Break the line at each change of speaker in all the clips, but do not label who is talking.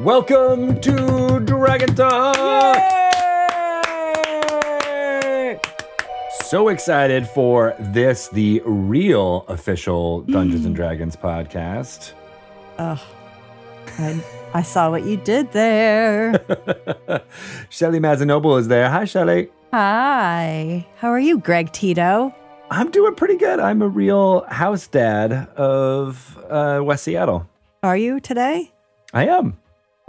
Welcome to Dragon Talk. So excited for this, the real official Dungeons and Dragons podcast.
Oh, I, I saw what you did there.
Shelly Mazzanoble is there. Hi, Shelly.
Hi. How are you, Greg Tito?
I'm doing pretty good. I'm a real house dad of uh, West Seattle.
Are you today?
I am.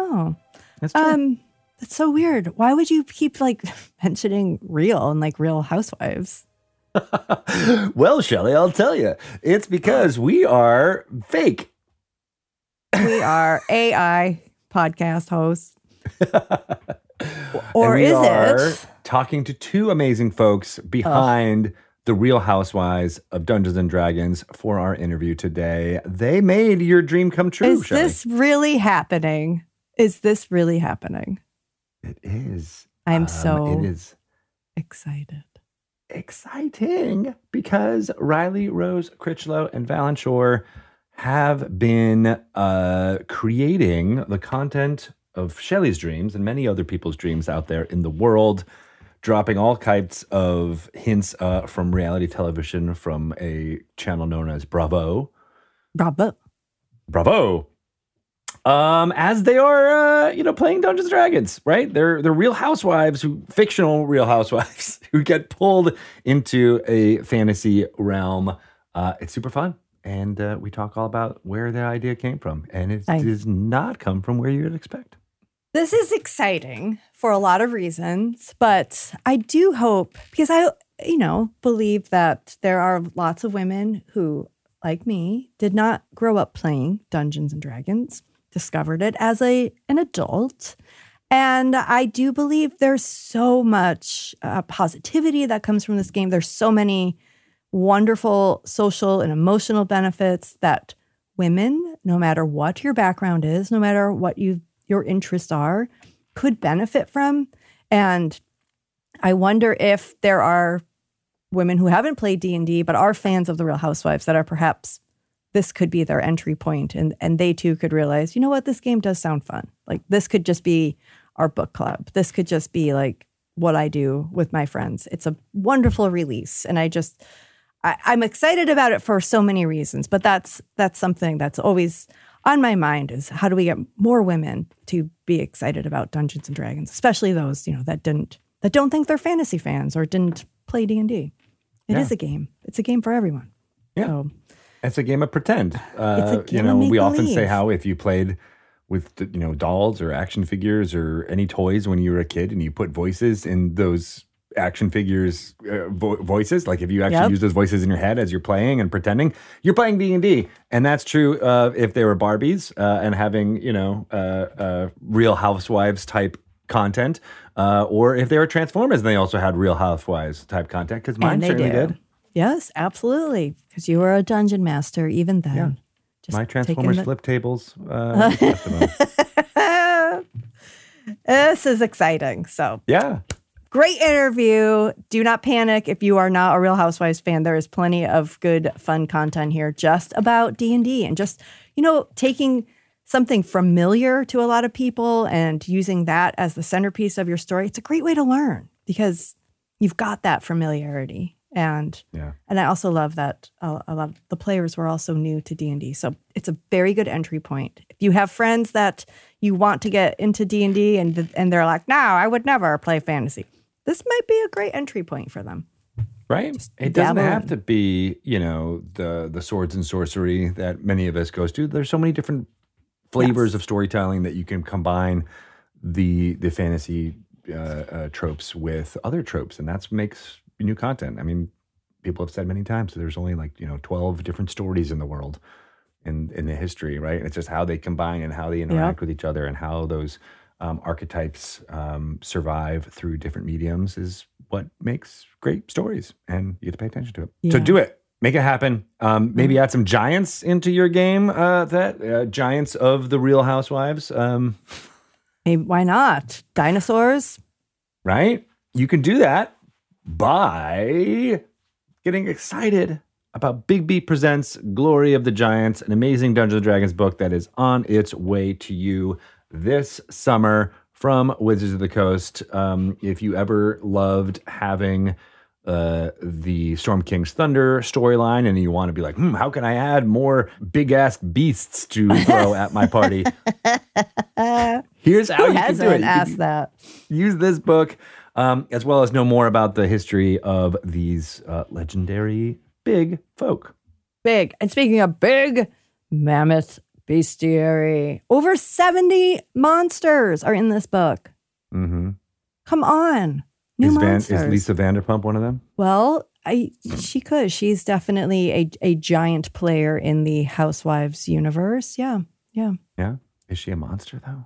Oh,
That's true.
um, that's so weird. Why would you keep like mentioning real and like real housewives?
well, Shelly, I'll tell you. It's because we are fake.
We are AI podcast hosts. Or is
are
it?
talking to two amazing folks behind the Real Housewives of Dungeons and Dragons for our interview today. They made your dream come true.
Is
Shelly.
this really happening? Is this really happening?
It is.
I'm
Um,
so
It is
excited.
exciting because Riley Rose Critchlow and Valen Shore have been uh, creating the content of Shelly's dreams and many other people's dreams out there in the world, dropping all kinds of hints uh, from reality television from a channel known as Bravo.
Bravo.
Bravo. Um, as they are, uh, you know, playing Dungeons and Dragons, right? They're they're real housewives who fictional real housewives who get pulled into a fantasy realm. Uh, it's super fun, and uh, we talk all about where the idea came from, and it
I-
does not come from where you would expect.
This is exciting for a lot of reasons, but I do hope because I, you know, believe that there are lots of women who, like me, did not grow up playing Dungeons and Dragons, discovered it as a an adult. And I do believe there's so much uh, positivity that comes from this game. There's so many wonderful social and emotional benefits that women, no matter what your background is, no matter what you your interests are, could benefit from. And I wonder if there are women who haven't played D&D but are fans of the Real Housewives that are perhaps this could be their entry point and and they too could realize, you know what, this game does sound fun. Like this could just be our book club. This could just be like what I do with my friends. It's a wonderful release and I just I, I'm excited about it for so many reasons, but that's that's something that's always on my mind is how do we get more women to be excited about Dungeons and Dragons, especially those you know that didn't that don't think they're fantasy fans or didn't play D and D. It is
Yeah.
a game. It's a game for everyone.
Yeah.
So,
It's a game of pretend. Uh,
game
you know, we often say how if you played with you know dolls or action figures or any toys when you were a kid, and you put voices in those action figures uh, vo- voices, like if you actually
Yep.
use those voices in your head as you're playing and pretending, you're playing D and D, and that's true uh, if they were Barbies uh, and having you know uh, uh, Real Housewives type content. Uh, or if they were Transformers and they also had Real Housewives type content, because mine certainly
do.
did.
Yes, absolutely. Because you were a dungeon master even then. Just
My Transformers
the-
flip tables. Uh,
this is exciting. So
yeah.
great interview. Do not panic if you are not a Real Housewives fan. There is plenty of good, fun content here, just about D and D, and just you know taking something familiar to a lot of people and using that as the centerpiece of your story. It's a great way to learn because you've got that familiarity. And
Yeah.
and I also love that a, a lot of the players were also new to D and D, so it's a very good entry point. If you have friends that you want to get into D and D, and and they're like, "No, I would never play fantasy," this might be a great entry point for them.
Right. It doesn't have
in.
to be, you know, the the swords and sorcery that many of us goes to. There's so many different flavors of storytelling that you can combine the the fantasy uh, uh, tropes with other tropes, and that makes new content. I mean, people have said many times there's only like you know 12 different stories in the world in in the history, right? It's just how they combine and how they interact with each other and how those um, archetypes um, survive through different mediums is what makes great stories, and you have to pay attention to it. So
Yeah. Mm-hmm.
do it. Make it happen. Um, maybe add some giants into your game. Uh, that uh, giants of the Real Housewives. Um,
Hey, why not? Dinosaurs?
right? You can do that by getting excited about Bigby Presents Glory of the Giants, an amazing Dungeons and Dragons book that is on its way to you this summer from Wizards of the Coast. Um, if you ever loved having uh, the Storm King's Thunder storyline, and you want to be like, hmm, how can I add more big ass beasts to throw at my party? Here's how
Who
you can do it.
hasn't
You can
asked that?
use this book, um, as well as know more about the history of these uh, legendary big folk.
Big. And speaking of big, mammoth bestiary. Over 70 monsters are in this book.
Mm-hmm.
Come on. New
Is, Van,
monsters.
is Lisa Vanderpump one of them?
Well, I she could. She's definitely a, a giant player in the Housewives universe. Yeah. Yeah.
Yeah. Is she a monster though?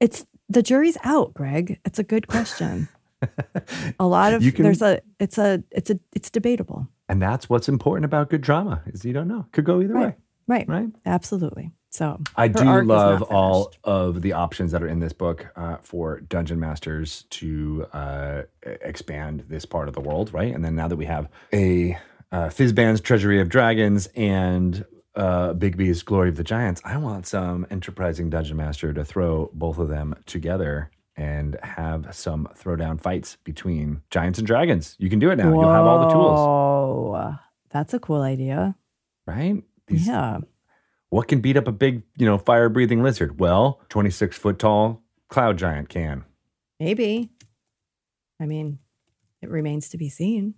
It's the jury's out, Greg. It's a good question. A lot of
can-
there's a it's a it's a it's debatable.
And that's what's important about good drama is you don't know. Could go either
Right.
way,
Right.
right?
Absolutely. So
I do love all of the options that are in this book uh, for dungeon masters to uh, expand this part of the world, right? And then now that we have a uh, Fizban's Treasury of Dragons and uh, Bigby's Glory of the Giants, I want some enterprising dungeon master to throw both of them together and have some throwdown fights between giants and dragons. You can do it now. You'll have all the tools,
Whoa. That's a cool idea.
right? These-
yeah.
What can beat up a big, you know, fire breathing lizard? Well, 26 foot tall cloud giant can.
Maybe. I mean, it remains to be seen.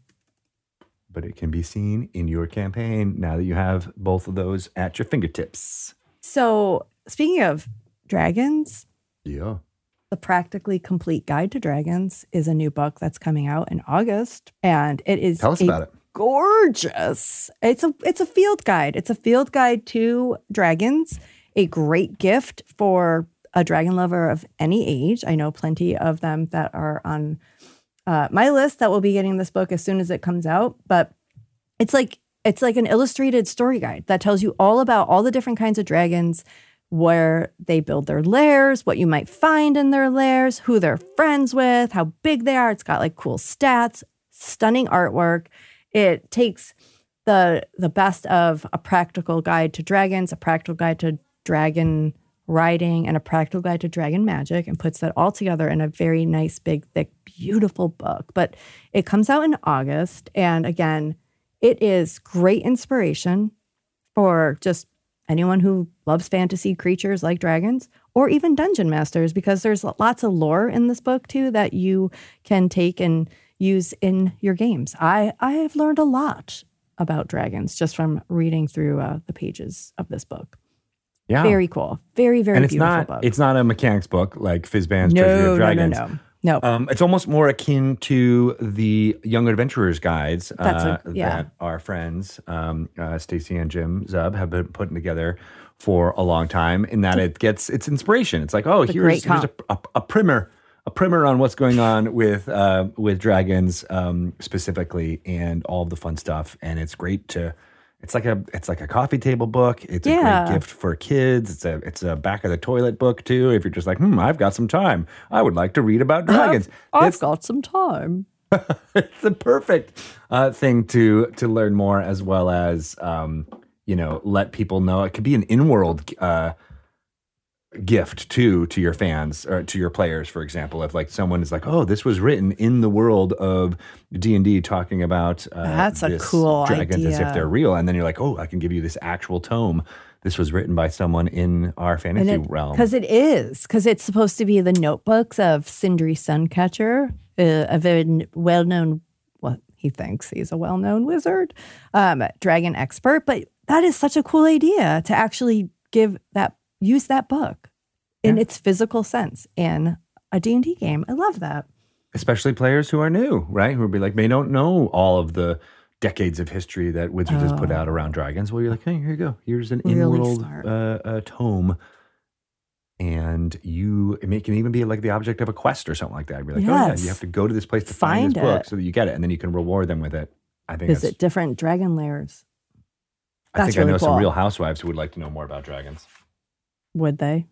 But it can be seen in your campaign now that you have both of those at your fingertips.
So, speaking of dragons,
Yeah.
The Practically Complete Guide to Dragons is a new book that's coming out in August, and it is
Tell us about it.
gorgeous. It's a it's a field guide. It's a field guide to dragons. A great gift for a dragon lover of any age. I know plenty of them that are on uh, my list that will be getting this book as soon as it comes out. But it's like it's like an illustrated story guide that tells you all about all the different kinds of dragons, where they build their lairs, what you might find in their lairs, who they're friends with, how big they are. It's got like cool stats, stunning artwork. It takes the the best of a practical guide to dragons, a practical guide to dragon riding, and a practical guide to dragon magic, and puts that all together in a very nice, big, thick, beautiful book. But it comes out in August, and again, it is great inspiration for just anyone who loves fantasy creatures like dragons or even dungeon masters because there's lots of lore in this book too that you can take and use in your games. I I have learned a lot about dragons just from reading through uh, the pages of this book.
Yeah.
Very cool. Very very
and it's
beautiful
not
book.
it's not a mechanics book like Fizban's Treasury
no,
of
no, no,
Dragons.
no, no.
Um, it's almost more akin to the Young Adventurers guides uh,
a- yeah.
that our friends um, uh, Stacy and Jim Zub have been putting together for a long time. In that it gets its inspiration. It's like, oh,
a
here's, here's a, a, a primer, a primer on what's going on with uh, with dragons um, specifically, and all of the fun stuff. And it's great to. It's like a it's like a coffee table book. It's a great gift for kids. It's a it's a back of the toilet book too. If you're just like, hmm, I've got some time, I would like to read about dragons.
I've
It's-
got some time.
it's the perfect uh, thing to to learn more as well as um, you know let people know it could be an in-world uh, gift too to your fans or to your players for example if like someone is like oh this was written in the world of d&d talking about uh,
That's a cool
dragons as if they're real and then you're like oh i can give you this actual tome this was written by someone in our fantasy realm
Because it is, because it's supposed to be the notebooks of Sindri Suncatcher, uh, a very well known, well, he thinks he's a well known wizard, um, dragon expert. But that is such a cool idea to actually give that, use that book in its physical sense in a D&D game. I love that.
especially players who are new, right? Who would be like, they don't know all of the decades of history that Wizards has put out around dragons. Well, you're like, hey, here you go. Here's an
Oh. Really
in-world uh, uh, tome, and you it may, can even be like the object of a quest or something like that. Be like, oh yeah, you have to go to this place to find,
Find
this book
it.
so that you get it, and then you can reward them with it. I think that's,
Visit different dragon layers.
I think
that's
I know
really
some real housewives who would like to know more about dragons.
Would they?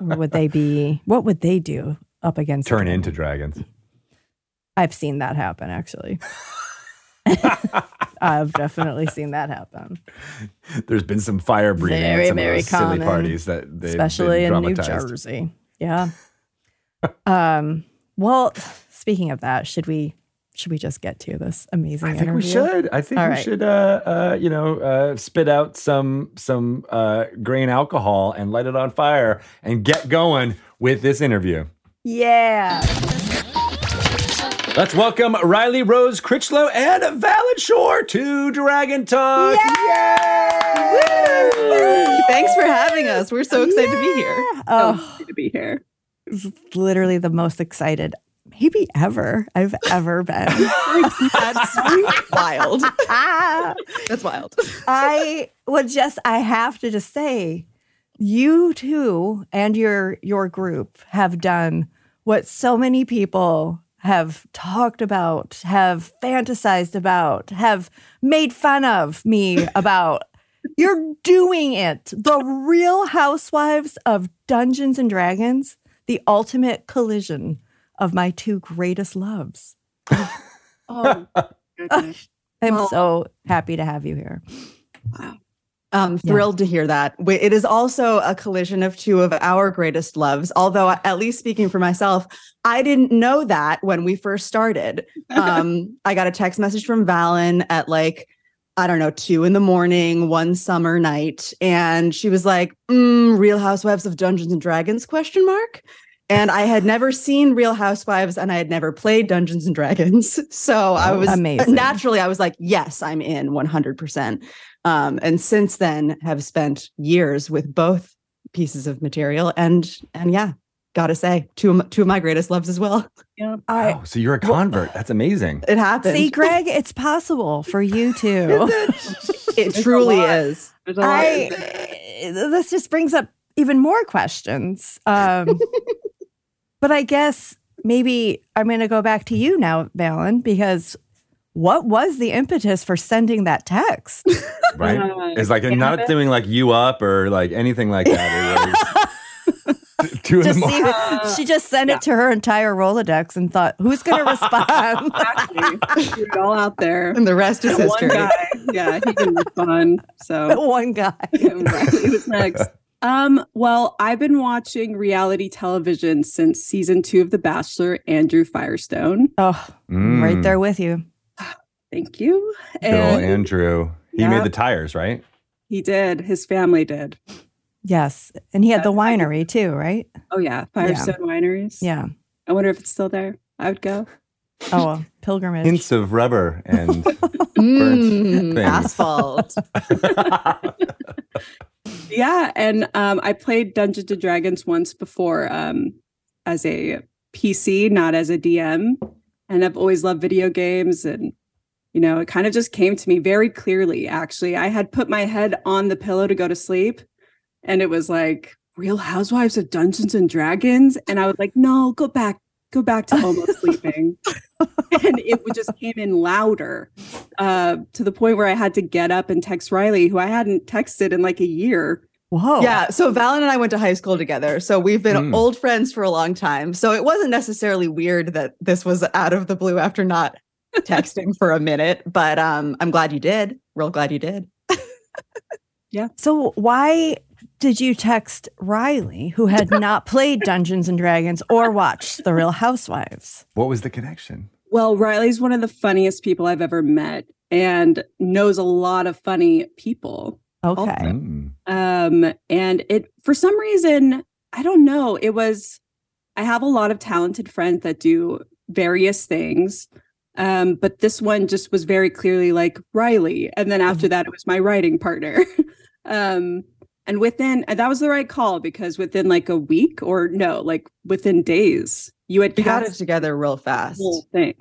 would they be, what would they do up against
Turn into dragons.
I've seen that happen actually. I've definitely seen that happen,
There's been some fire breathing
Very,
at some
very
of those silly parties that they've
especially in New. Jersey. Yeah. um. Well, speaking of that, should we should we just get to this amazing?
I think we should. I think
All
we
right.
should. Uh, uh, you know, uh, spit out some some uh, grain alcohol and light it on fire and get going with this interview.
Yeah.
Let's welcome Riley Rose Critchlow and Valen Shore to Dragon Talk. Yeah!
Thanks for having us. We're so excited to be here.
So
Oh,
to be here.
literally the most excited maybe ever I've ever been.
That's wild. That's wild.
I would just I have to just say you too and your your group have done what so many people have talked about, have fantasized about, have made fun of me about. You're doing it. The real housewives of Dungeons and Dragons, the ultimate collision of my two greatest loves.
Oh, goodness.
I'm
Well-
so happy to have you here.
Wow.
Um, thrilled to hear that. It is also a collision of two of our greatest loves. Although, at least speaking for myself, I didn't know that when we first started. Um, I got a text message from Valen at like, I don't know, two in the morning, one summer night, and she was like, mm, "Real Housewives of Dungeons and Dragons?" Question mark. And I had never seen Real Housewives, and I had never played Dungeons and Dragons. So I
Oh,
was
amazing.
naturally, I was like, "Yes, I'm in 100." percent um, and since then have spent years with both pieces of material and and yeah gotta say two of my, two of my greatest loves as well
I
Oh, so you're a convert. That's amazing.
it happens.
See, Greg, it's possible for you too.
it
a
truly
lot.
is
a lot.
I this just brings up even more questions. Um, but I guess maybe I'm going to go back to you now, Valen, because what was the impetus for sending that text?
Right?
Uh,
It's like
yeah,
not
but-
doing like you up or like anything like that. It was two in
Just see,
Uh,
she just sent it to her entire Rolodex and thought, "Who's going to respond?"
Exactly. It all out there.
and the rest is
That one
history
guy, yeah, he can respond. So
One guy.
Right, Who's next? Um, well, I've been watching reality television since season two of The Bachelor, Andrew Firestone.
Oh,
Mm.
right there with you.
Thank you.
Bill
And
Andrew. He
Yeah.
made the tires, right?
he did. His family did.
Yes, and he had the
Uh,
winery too, right?
Oh yeah, Firestone Wineries.
Yeah.
I wonder if it's still there. I would go.
Oh, well, pilgrimage.
Hints of rubber and
Mm, asphalt
Yeah, and um, I played Dungeons and Dragons once before um, as a PC, not as a DM. And I've always loved video games, and you know, it kind of just came to me very clearly. Actually, I had put my head on the pillow to go to sleep, and it was like Real Housewives of Dungeons and Dragons, and I was like, no, go back, go back to almost sleeping. and it just came in louder uh, to the point where I had to get up and text Riley, who I hadn't texted in like a year.
Whoa.
yeah so Valen and i went to high school together so we've been
Mm.
old friends for a long time so it wasn't necessarily weird that this was out of the blue after not texting for a minute but um i'm glad you did real glad you did yeah.
So why did you text Riley, who had not played Dungeons and Dragons or watched The Real Housewives?
what was the connection?
Well, Riley's one of the funniest people I've ever met and knows a lot of funny people.
Okay.
Mm.
Um, and it, for some reason, I don't know, it was, I have a lot of talented friends that do various things. Um, but this one just was very clearly like Riley. And then after that, it was my writing partner. um, and within, and that was the right call because within like a week or no, like within days, you had
got it together real fast
whole thing.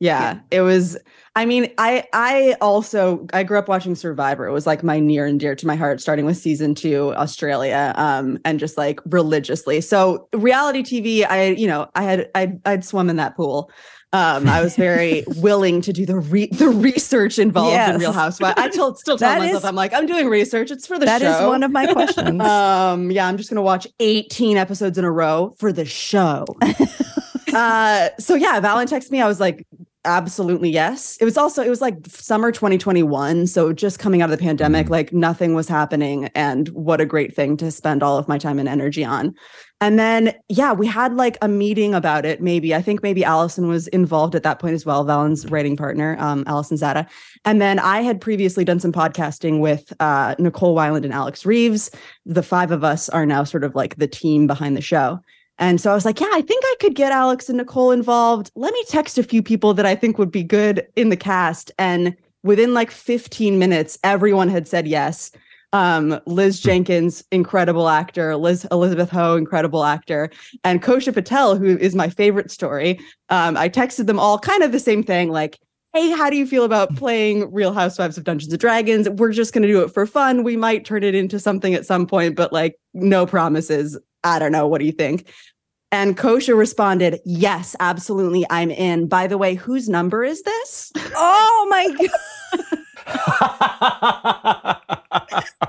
Yeah, it was. I mean, I I also I grew up watching Survivor. It was like my near and dear to my heart, starting with season two, Australia, um, and just like religiously. So reality TV, I you know I had I'd, I'd swum in that pool. Um, I was very willing to do the re- the research involved in Real Housewives. I told still tell
That
myself
is-
I'm like I'm doing research. It's for the
That
show.
That is one of my questions.
Um, yeah, I'm just gonna watch 18 episodes in a row for the show. uh, so yeah, Valen texted me. I was like, absolutely yes. It was also it was like summer 2021, so just coming out of the pandemic,
Mhm.
like nothing was happening and what a great thing to spend all of my time and energy on. And then yeah, we had like a meeting about it maybe. I think maybe Allison was involved at that point as well, Valen's writing partner, um Allison Zada. And then I had previously done some podcasting with uh Nicole Weiland and Alex Reeves. The five of us are now sort of like the team behind the show. And so I was like, yeah, I think I could get Alex and Nicole involved. Let me text a few people that I think would be good in the cast. And within like 15 minutes, everyone had said yes. Um, Liz Jenkins, incredible actor, Liz Elizabeth Ho, incredible actor, and Kosha Patel, who is my favorite story. Um, I texted them all kind of the same thing, like, hey, how do you feel about playing Real Housewives of Dungeons and Dragons? We're just gonna do it for fun. We might turn it into something at some point, but like no promises. I don't know. What do you think? And Kosha responded, Yes, absolutely. I'm in. By the way, whose number is this?
Oh my god.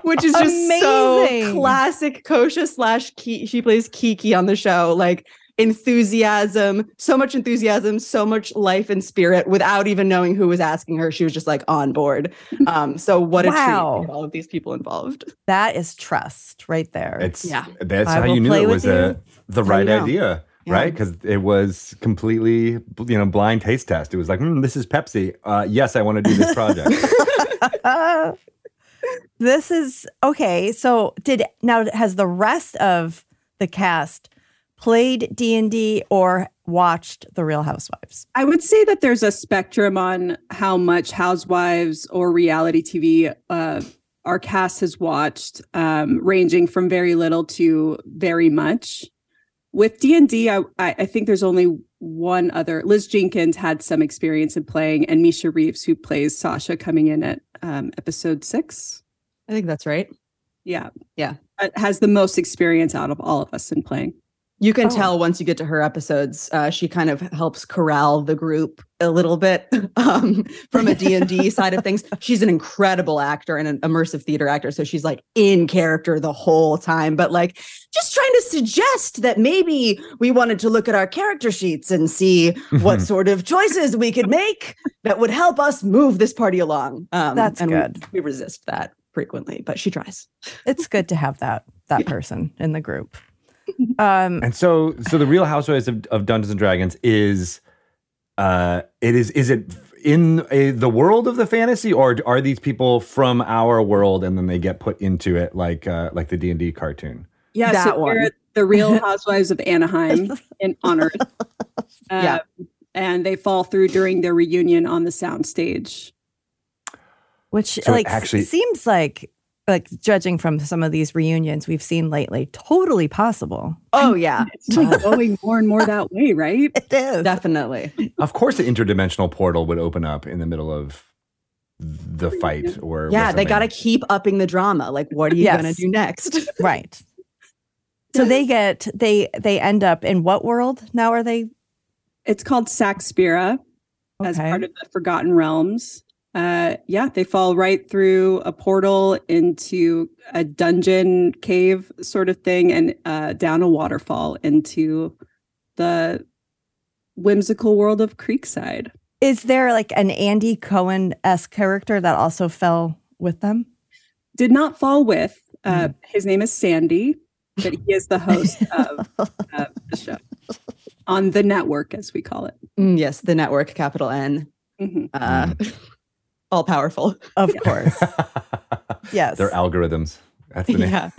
Which is just so classic Kosha slash Ki- she plays Kiki on the show. Like enthusiasm, so much enthusiasm, so much life and spirit without even knowing who was asking her. She was just like on board. Um, so what a
Wow.
treat all of these people involved.
That is trust right there.
It's
Yeah.
That's
I
how you knew it was a, the
how you
right
know.
idea,
Yeah.
right? Because it was completely you know blind taste test. It was like, hmm, this is Pepsi. Uh, yes, I want to do this project.
Uh, this is okay. So did now has the rest of the cast played D&D or watched The Real Housewives?
I would say that there's a spectrum on how much Housewives or reality TV uh, our cast has watched, um, ranging from very little to very much. With D and I, I I think there's only one other. Liz Jenkins had some experience in playing, and Misha Reeves, who plays Sasha, coming in at um, episode six.
I think that's right.
Yeah,
Yeah.
Uh, has the most experience out of all of us in playing.
You can
Oh.
tell once you get to her episodes, uh, she kind of helps corral the group a little bit um, from a D&D side of things. She's an incredible actor and an immersive theater actor. So she's like in character the whole time, but like just trying to suggest that maybe we wanted to look at our character sheets and see what sort of choices we could make that would help us move this party along. Um,
That's
and we-
good.
We, resist that frequently, but she tries.
It's good to have that that person in the group. Um,
And so, so the Real Housewives of, of Dungeons and Dragons is, uh, it is is it in a, the world of the fantasy, or are these people from our world and then they get put into it like uh, like the D and D cartoon?
Yeah,
That
so
one.
they're the Real Housewives of Anaheim in honor. Earth.
Yeah.
Um, and they fall through during their reunion on the soundstage.
which
So
like
actually-
seems like like judging from some of these reunions we've seen lately, totally possible.
Oh, yeah,
It's like uh, going more and more that way, right?
It is.
definitely.
Of course, the interdimensional portal would open up in the middle of the fight, or
Yeah, they got to keep upping the drama. Like, what are you
Yes.
going to do next?
right. So they get they they end up in what world now? Are they
It's called Saxpira as part of the Forgotten Realms. Uh, yeah, they fall right through a portal into a dungeon cave sort of thing and uh, down a waterfall into the whimsical world of Creekside.
Is there like an Andy Cohen esque character that also fell with them?
did not fall with. Uh, His name is Sandy, but he is the host of uh, the show on the network, as we call it.
Mm, yes, the network, capital N,
Mhm.
uh, all powerful.
Of course. yes.
Their algorithms. That's the name.
yeah,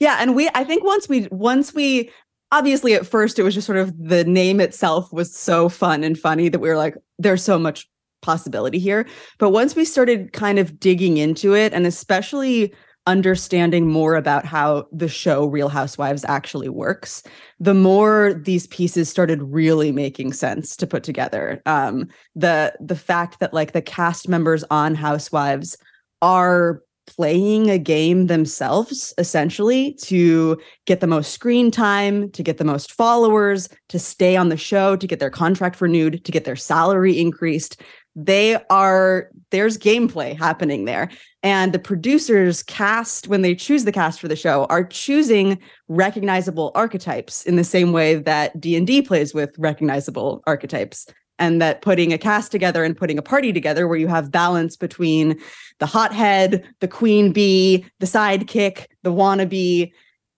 yeah. And we, I think once we, once we, obviously at first it was just sort of the name itself was so fun and funny that we were like, there's so much possibility here. But once we started kind of digging into it, and especially understanding more about how the show Real Housewives actually works, the more these pieces started really making sense to put together. Um, the the fact that like the cast members on Housewives are playing a game themselves essentially to get the most screen time, to get the most followers, to stay on the show, to get their contract renewed, to get their salary increased. They are there's gameplay happening there. And the producers cast when they choose the cast for the show are choosing recognizable archetypes in the same way that D&D plays with recognizable archetypes. and that putting a cast together and putting a party together where you have balance between the hothead, the queen bee, the sidekick, the wannabe,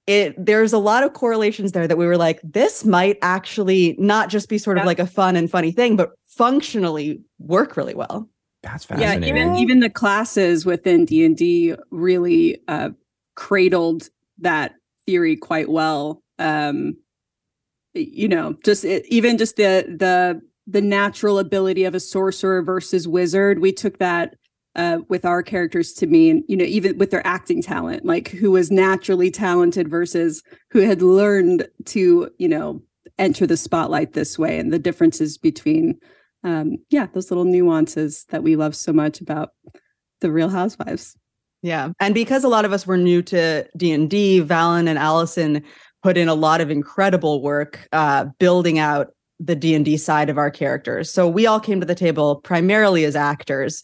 it there's a lot of correlations there that we were like this might actually not just be sort of like a fun and funny thing but functionally work really well.
That's fascinating yeah
even even the classes within d&d really uh cradled that theory quite well. Um you know just it, even just the the the natural ability of a sorcerer versus wizard we took that uh, with our characters to me and you know even with their acting talent like who was naturally talented versus who had learned to you know enter the spotlight this way and the differences between um yeah those little nuances that we love so much about the real housewives.
Yeah. And because a lot of us were new to d&d valen and allison put in a lot of incredible work uh, building out the d&d side of our characters. So we all came to the table primarily as actors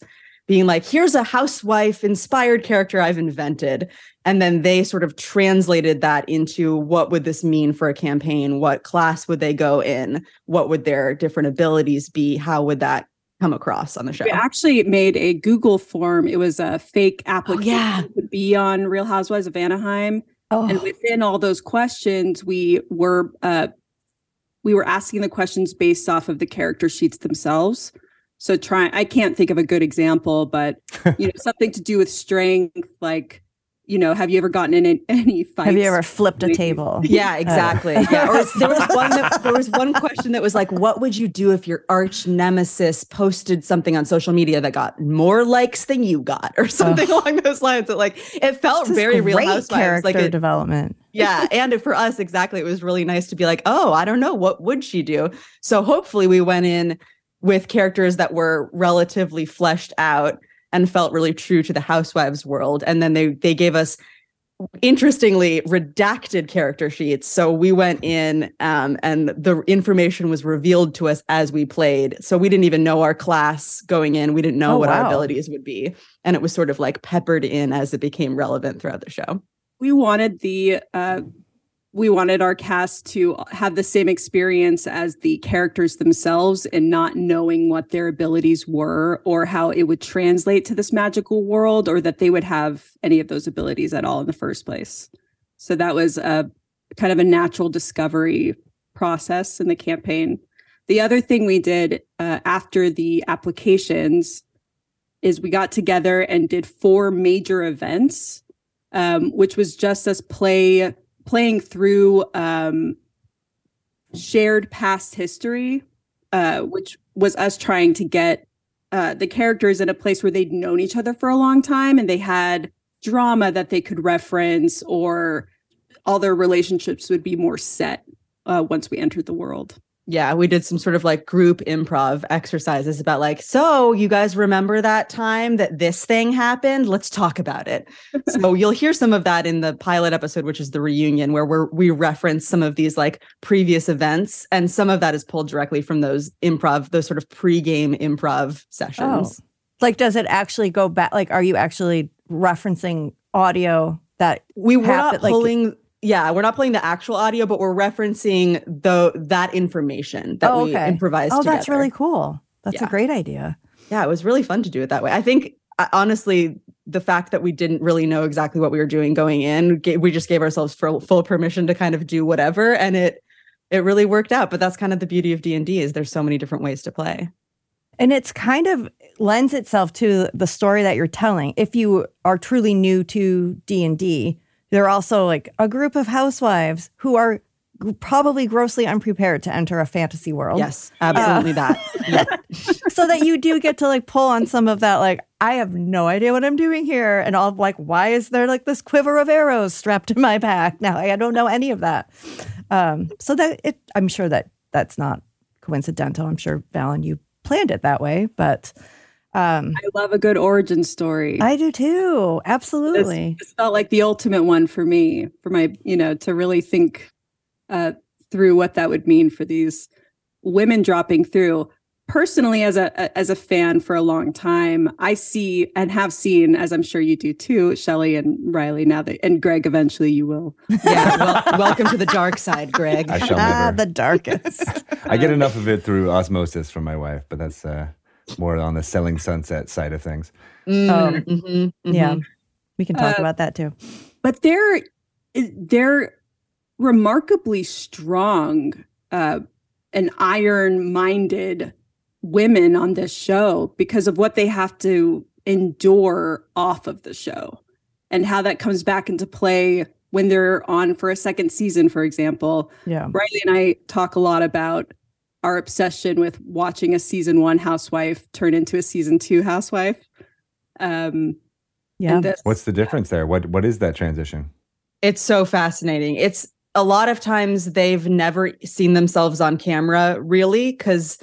being like here's a housewife inspired character i've invented. And then they sort of translated that into what would this mean for a campaign? What class would they go in? What would their different abilities be? How would that come across on the show?
We actually made a google form. It was a fake application
yeah.
to be on real housewives of anaheim.
Oh,
and within all those questions we were uh we were asking the questions based off of the character sheets themselves so try i can't think of a good example but you know something to do with strength like you know have you ever gotten in any, any fights
have you ever flipped a table?
Yeah, uh. exactly. Yeah. Or there was one that, there was one question that was like, what would you do if your arch nemesis posted something on social media that got more likes than you got, or something along those lines? That like it felt
This
very real
great
housewives.
character
Like it,
development.
yeah, and for us, exactly, it was really nice to be like, oh, I don't know, what would she do? So hopefully, we went in with characters that were relatively fleshed out and felt really true to the housewives world, and then they they gave us interestingly redacted character sheets. So we went in um, and the information was revealed to us as we played. So we didn't even know our class going in. We didn't know
Oh,
what our abilities would be. And it was sort of like peppered in as it became relevant throughout the show.
We wanted the uh we wanted our cast to have the same experience as the characters themselves and not knowing what their abilities were or how it would translate to this magical world or that they would have any of those abilities at all in the first place. So that was a kind of a natural discovery process in the campaign. The other thing we did uh, after the applications is we got together and did four major events um, which was just us play playing through um, shared past history, uh, which was us trying to get uh, the characters in a place where they'd known each other for a long time and they had drama that they could reference, or all their relationships would be more set uh, once we entered the world.
Yeah we did some sort of like group improv exercises about like so you guys remember that time that this thing happened let's talk about it so you'll hear some of that in the pilot episode which is the reunion where we're, we reference some of these like previous events and some of that is pulled directly from those improv those sort of pre-game improv sessions oh.
Like, does it actually go back? Like, are you actually referencing audio that?
we were
happen-
not
like-
pulling yeah we're not playing the actual audio but we're referencing the that information that
Oh,
we improvised
Oh, that's really cool. That's a great idea.
yeah, it was really fun to do it that way. I think uh, honestly, the fact that we didn't really know exactly what we were doing going in, we just gave ourselves full, full permission to kind of do whatever, and it it really worked out. But that's kind of the beauty of D and D is there's so many different ways to play.
And it's kind of lends itself to the story that you're telling. If you are truly new to D&D, they're also like a group of housewives who are probably grossly unprepared to enter a fantasy world.
Yes, absolutely that. Yeah.
so that you do get to like pull on some of that like I have no idea what I'm doing here and all like why is there like this quiver of arrows strapped to my back now I don't know any of that um so that it I'm sure that that's not coincidental I'm sure Valen you planned it that way but um
I love a good origin story.
I do too absolutely
This felt like the ultimate one for me, for my, you know, to really think uh, through what that would mean for these women dropping through. personally as a as a fan for a long time i see and have seen as i'm sure you do too shelly and riley now that and greg eventually you will
Yeah. Well, welcome to the dark side, Greg.
I shall
Ah, the darkest.
I get enough of it through osmosis from my wife, but that's uh, more on the selling sunset side of things.
Mm,
Oh.
mhm, mhm.
yeah. We can talk
Uh,
about that too.
but they're they're remarkably strong uh, and iron-minded women on this show because of what they have to endure off of the show and how that comes back into play when they're on for a second season for example
Yeah.
riley and i talk a lot about our obsession with watching a season one housewife turn into a season two housewife um
Yeah.
this,
What's the difference there? What What is that transition?
It's so fascinating. It's a lot of times they've never seen themselves on camera, really, because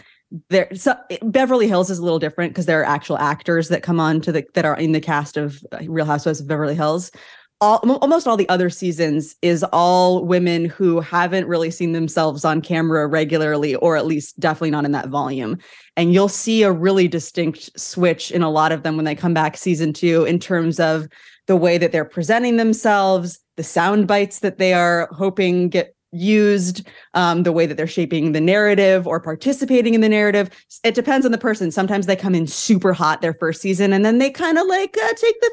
there. So Beverly Hills is a little different because there are actual actors that come on to the that are in the cast of uh, Real Housewives of Beverly Hills. All, almost all the other seasons is all women who haven't really seen themselves on camera regularly, or at least definitely not in that volume. And you'll see a really distinct switch in a lot of them when they come back season two in terms of the way that they're presenting themselves, the sound bites that they are hoping get used, um, the way that they're shaping the narrative or participating in the narrative. It depends on the person. Sometimes they come in super hot their first season, and then they kind of like uh, take the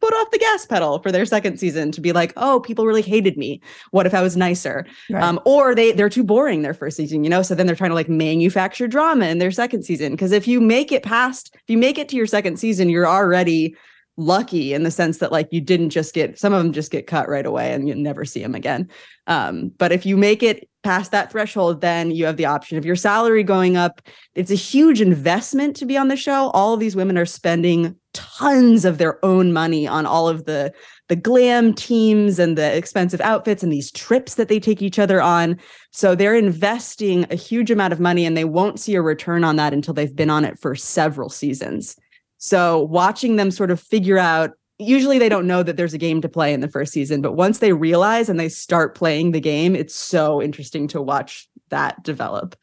foot, foot off the gas pedal for their second season to be like, oh, people really hated me. What if I was nicer?
Right.
Um, or they they're too boring their first season, you know. So then they're trying to like manufacture drama in their second season. Because if you make it past, if you make it to your second season, you're already lucky in the sense that like you didn't just get some of them just get cut right away and you never see them again. Um, but if you make it past that threshold, then you have the option of your salary going up. It's a huge investment to be on the show. All of these women are spending tons of their own money on all of the the glam teams and the expensive outfits and these trips that they take each other on. So they're investing a huge amount of money and they won't see a return on that until they've been on it for several seasons. So watching them sort of figure out usually they don't know that there's a game to play in the first season, but once they realize and they start playing the game, it's so interesting to watch that develop.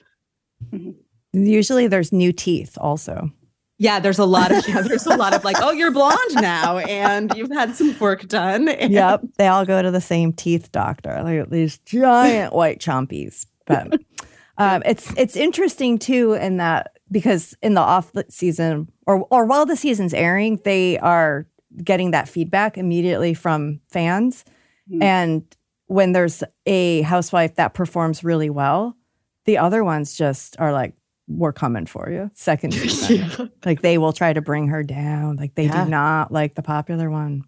Usually there's new teeth also.
Yeah, there's a lot of yeah, there's a lot of like, oh, you're blonde now, and you've had some work done. and-
Yep. They all go to the same teeth doctor. Like these giant white chompies. But um, it's it's interesting too in that because in the off season or or while the season's airing, they are getting that feedback immediately from fans.
Mhm.
And when there's a housewife that performs really well, the other ones just are like, we're coming for you. Second season.
Yeah.
Like they will try to bring her down. Like they
Yeah.
do not like the popular one.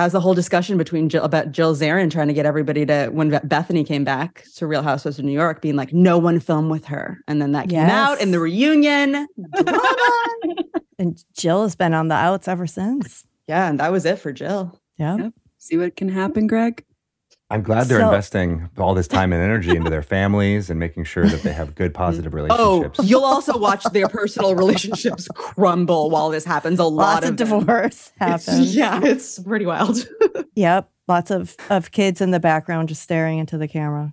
That was the whole discussion between Jill about Jill Zarin trying to get everybody to when Bethany came back to Real Housewives of New York, being like, no one film with her. And then that came out in the reunion.
And Jill has been on the outs ever since.
yeah, and that was it for Jill.
Yeah.
Yep. see what can happen greg
I'm glad they're
So-
investing all this time and energy into their families and making sure that they have good, positive relationships.
Oh,
relationships.
you'll also watch their personal relationships crumble while this happens. A lot
Lots of
them.
divorce
It's-
happens.
yeah, it's pretty wild.
Yep. Lots of, of kids in the background just staring into the camera.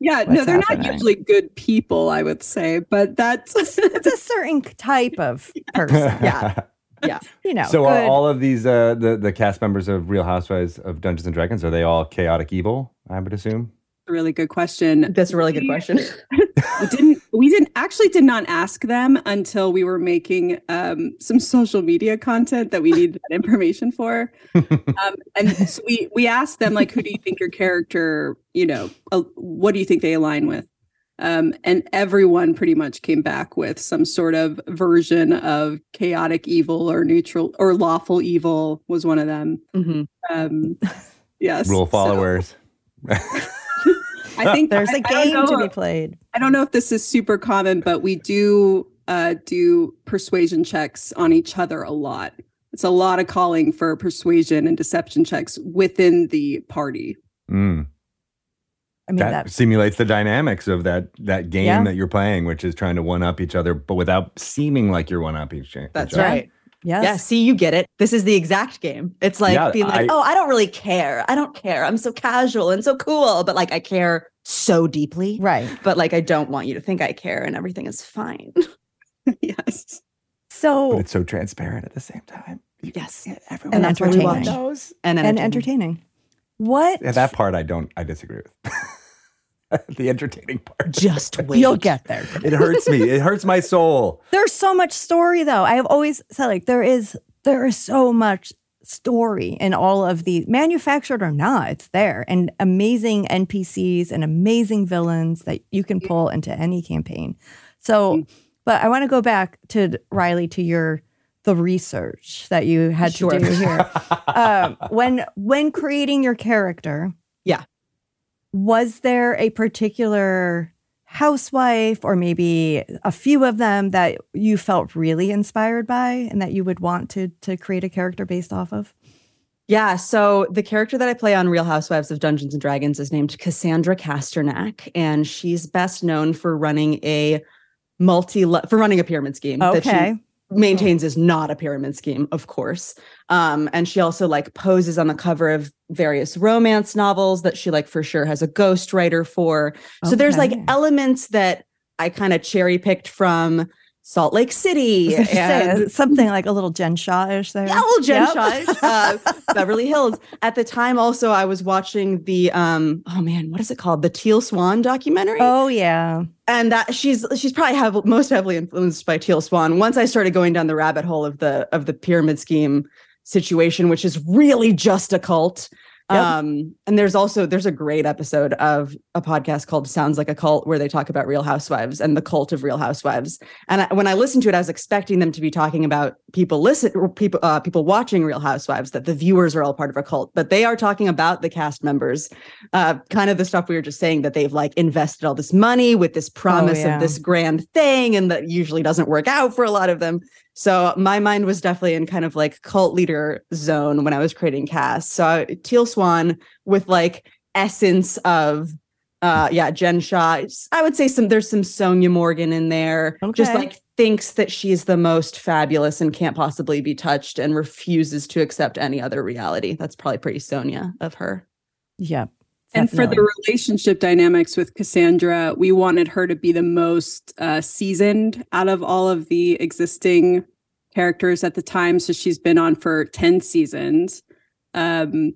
Yeah, no, they're not usually good people, I would say, but that's
It's a certain type of person.
Yeah.
Yeah, you know.
so are
good-
all of these uh, the the cast members of Real Housewives of Dungeons and Dragons are they all chaotic evil? I would assume.
a really good question.
That's a really good question.
we didn't we didn't actually did not ask them until we were making um, some social media content that we needed that information for um, and so we we asked them like who do you think your character you know uh, what do you think they align with um, and everyone pretty much came back with some sort of version of chaotic evil or neutral or lawful evil was one of them
Mhm.
um, yes
Rule
so
followers.
i think
There's
a
a game to be played.
I don't know if this is super common, but we do uh, do persuasion checks on each other a lot. It's a lot of calling for persuasion and deception checks within the party.
Mm.
I mean,
that,
that,
simulates the dynamics of that that game
Yeah.
that you're playing, which is trying to one up each other, but without seeming like you're one up each, each
That's
other.
right.
yes.
Yeah, see, you get it. This is the exact game. It's like
Yeah,
being like,
I-
oh, I don't really care. I don't care. I'm so casual and so cool, but like I care so deeply.
Right.
But like I don't want you to think I care and everything is fine.
yes.
So
But it's so transparent at the same time. You
Yes.
see it.
And
Everyone
that's what we
entertaining.
watch.
knows.
And,
and
entertaining.
entertaining. What
Yeah, that part I don't. I disagree with. the entertaining part.
Just wait.
you'll get there.
It hurts me. It hurts my soul.
There's so much story though. I have always said like there is there is so much story in all of these manufactured or not, it's there. And amazing NPCs and amazing villains that you can pull into any campaign. So but I want to go back to Riley to your the research that you had
Sure.
to do here. um, when when creating your character. Was there a particular housewife or maybe a few of them that you felt really inspired by and that you would want to to create a character based off of?
Yeah, so the character that I play on Real Housewives of Dungeons and Dragons is named Cassandra Casternak, and she's best known for running a multi for running a pyramid scheme that she
Okay.
Maintains is not a pyramid scheme, of course. Um, and she also like poses on the cover of various romance novels that she like for sure has a ghostwriter for. So there's like elements that I kind of cherry picked from Salt Lake City
was gonna say,
and
something like a little Jen Shah-ish there.
yeah, little Jen
Yep.
Uh, Beverly Hills. At the time, also, I was watching the um, oh man, what is it called? The Teal Swan documentary.
Oh yeah.
And that she's she's probably have most heavily influenced by Teal Swan. Once I started going down the rabbit hole of the of the pyramid scheme situation, which is really just a cult.
Yep.
Um, and there's also there's a great episode of a podcast called Sounds Like a Cult where they talk about Real Housewives and the cult of Real Housewives. And I, when I listened to it, I was expecting them to be talking about people listen people uh, people watching Real Housewives that the viewers are all part of a cult, but they are talking about the cast members, uh, kind of the stuff we were just saying that they've like invested all this money with this promise
yeah.
of this grand thing, and that usually doesn't work out for a lot of them. So my mind was definitely in kind of like cult leader zone when I was creating cast. So Teal Swan with like essence of uh yeah, Jen Shah. I would say some there's some Sonja Morgan in there.
Okay.
Just like thinks that she's the most fabulous and can't possibly be touched and refuses to accept any other reality. That's probably pretty Sonja of her.
Yep.
And for the relationship dynamics with Cassandra, we wanted her to be the most uh, seasoned out of all of the existing characters at the time. So she's been on for 10 seasons. Um,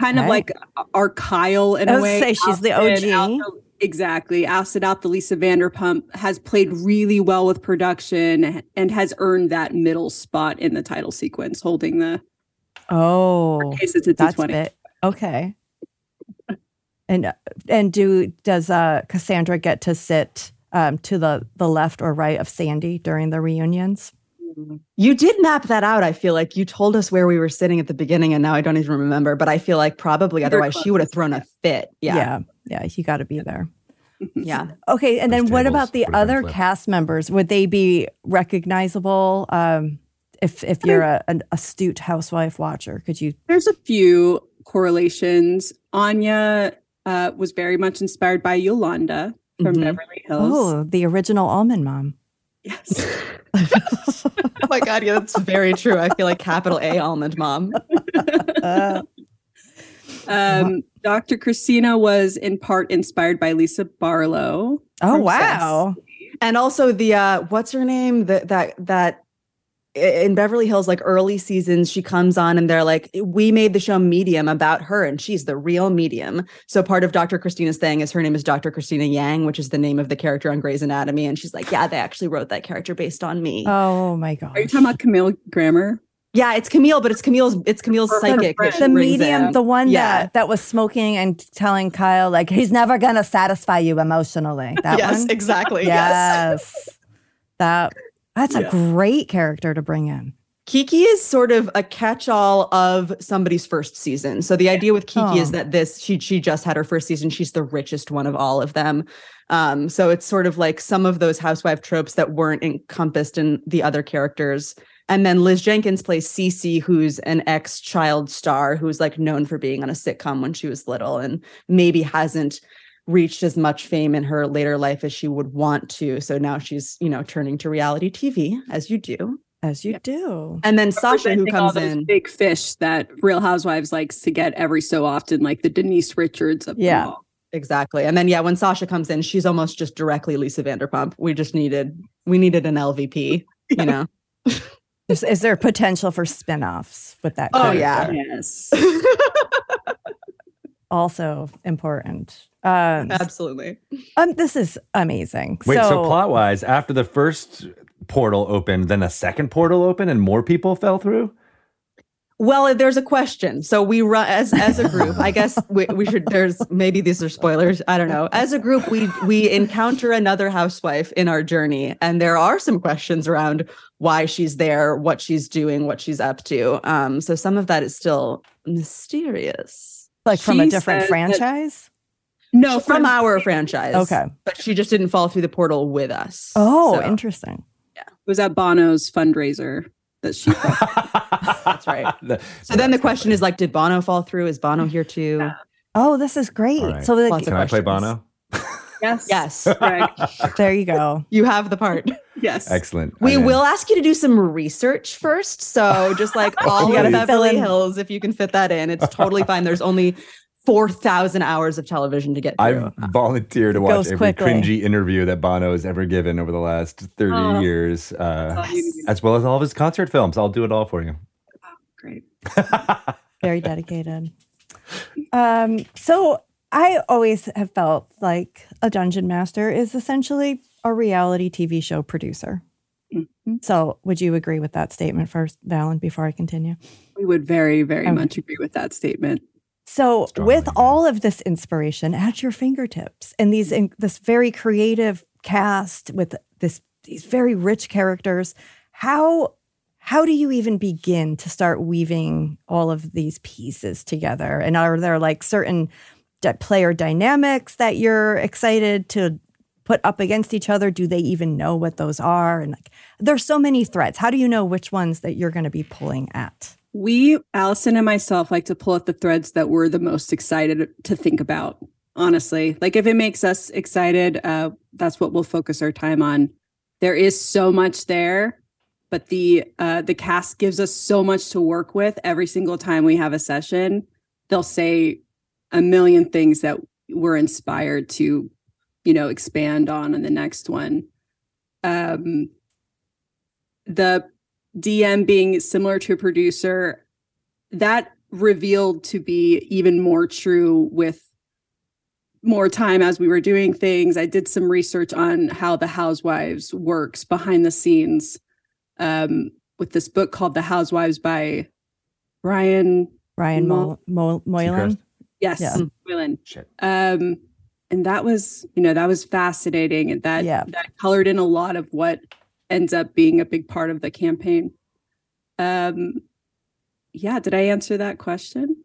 Kind of like our Kyle in
I
a way.
say she's the OG.
out exactly. Ousted out the Lisa Vanderpump, has played really well with production and has earned that middle spot in the title sequence, holding the
Oh,
case it's a
that's
D20.
bit okay. And and do does uh Cassandra get to sit um to the the left or right of Sandy during the reunions?
You did map that out. I feel like you told us where we were sitting at the beginning, and now I don't even remember. But I feel like probably
You're
otherwise she would have thrown a fit. Yeah,
yeah, yeah you got to be there.
yeah.
Okay, and
Those
then what about the other
flipped.
cast members? Would they be recognizable? Um, if if you're a, an astute housewife watcher, could you?
There's a few correlations. Anya uh, was very much inspired by Yolanda from
Mhm.
Beverly Hills.
Oh, the original almond mom.
Yes.
oh my god, yeah, that's very true. I feel like capital A almond mom.
Uh,
Um, Dr. Christina was in part inspired by Lisa Barlow.
oh
From
wow!
And also the uh what's her name? That that that i- in Beverly Hills, like early seasons, she comes on and they're like, we made the show Medium about her, and she's the real medium. So part of Dr. Christina's thing is her name is Dr. Christina Yang, which is the name of the character on Grey's Anatomy. And she's like, Yeah, they actually wrote that character based on me.
Oh my god!
Are you talking about Camille Grammer?
yeah, it's Camille, but it's Camille's it's Camille's
Her
psychic.
friend.
the medium,
in.
the one
Yeah.
that that was smoking and telling Kyle like he's never gonna satisfy you emotionally. That
yes,
one.
exactly. Yes.
Yes. That that's a great character to bring in.
Kiki is sort of a catch-all of somebody's first season. So the idea with Kiki
Oh.
is that this she she just had her first season. She's the richest one of all of them. Um, so it's sort of like some of those housewife tropes that weren't encompassed in the other characters. And then Liz Jenkins plays Cece, who's an ex-child star who's like known for being on a sitcom when she was little and maybe hasn't reached as much fame in her later life as she would want to. So now she's, you know, turning to reality TV as you do.
As you
Yeah.
do.
And then Sasha, who
Representing all
comes
those
in.
big fish that Real Housewives likes to get every so often, like the Denise Richards of them
Yeah.
all.
Exactly. And then yeah, when Sasha comes in, she's almost just directly Lisa Vanderpump. We just needed we needed an LVP, you know.
Is, is there potential for spin-offs with that?
Oh, yeah.
Yes.
Also important. Um,
Absolutely.
um, this is amazing.
Wait, so, plot wise, after the first portal opened, then a second portal opened and more people fell through?
Well, there's a question. So we run as as a group. I guess we, we should. There's maybe these are spoilers. I don't know. As a group, we we encounter another housewife in our journey, and there are some questions around why she's there, what she's doing, what she's up to. Um, so some of that is still mysterious.
Like from a different
said that-
franchise.
No,
from our franchise.
Okay.
but she just didn't fall through the portal with us.
Oh,
So,
interesting. Yeah.
It was at Bono's fundraiser that she
That's right. So then the question is like, did Bono fall through? Is Bono here too?
Oh, this is great.
All right.
So like,
Lots of
Can I play. Bono?
Yes.
Yes,
Greg.
there you go.
you have the part.
Yes.
Excellent.
We will ask you to do some research first. So just like all
You
of Beverly Hills, if you can fit that in, it's totally fine. There's only 4,000 hours of television to get through.
I've volunteered to watch every
quickly.
cringy interview that Bono has ever given over the last 30
Oh.
years, uh,
all
as well as all of his concert films. I'll do it all for you.
Great.
Very dedicated. Um, so I always have felt like a dungeon master is essentially a reality TV show producer.
Mhm.
So would you agree with that statement first, Valen, before I continue?
We would very, very
Okay.
much agree with that statement.
So,
Strongly
with
agree.
all of this inspiration at your fingertips and these in, this very creative cast with this these very rich characters, how how do you even begin to start weaving all of these pieces together? And are there like certain di- player dynamics that you're excited to put up against each other? Do they even know what those are? And like, there's so many threads. How do you know which ones that you're going to be pulling at?
We, Allison and myself, like to pull at the threads that we're the most excited to think about. Honestly, like if it makes us excited, uh, that's what we'll focus our time on. There is so much there, but the uh, the cast gives us so much to work with every single time we have a session. They'll say a million things that we're inspired to, you know, expand on in the next one. Um, the DM being similar to a producer, that revealed to be even more true with more time as we were doing things. I did some research on how the Housewives works behind the scenes um, with this book called The Housewives by Brian.
Ryan
Mo-
Mo- Mo- Moylan?
Seacrest?
Yes,
Yeah.
Whelan.
Shit.
Um, and that was, you know, that was fascinating, and that
Yeah.
that colored in a lot of what ends up being a big part of the campaign. Um, yeah, did I answer that question?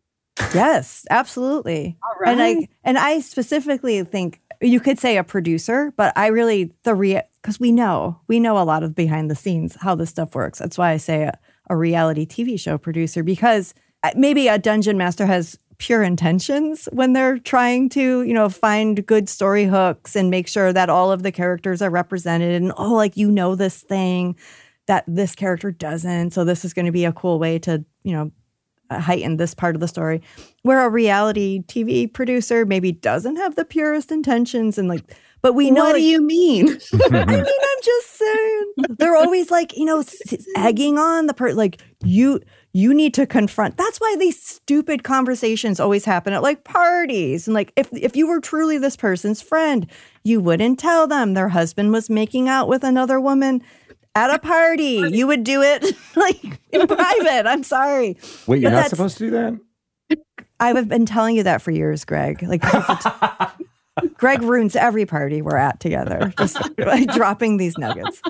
Yes, absolutely.
All
And I and I specifically think you could say a producer, but I really the rea because we know we know a lot of behind the scenes how this stuff works. That's why I say a, a reality TV show producer because uh, maybe a dungeon master has pure intentions when they're trying to you know find good story hooks and make sure that all of the characters are represented and oh like you know this thing that this character doesn't so this is going to be a cool way to you know uh, heighten this part of the story where a reality tv producer maybe doesn't have the purest intentions and like but we know
what do you mean?
I mean, I'm just saying. They're always like, you know, egging on the per like you you need to confront. That's why these stupid conversations always happen at like parties. And like if if you were truly this person's friend, you wouldn't tell them their husband was making out with another woman at a party. You would do it like in private. I'm sorry.
Wait, you're
But
not supposed to do that?
I've been telling you that for years, Greg. Like Greg ruins every party we're at together, just by dropping these nuggets.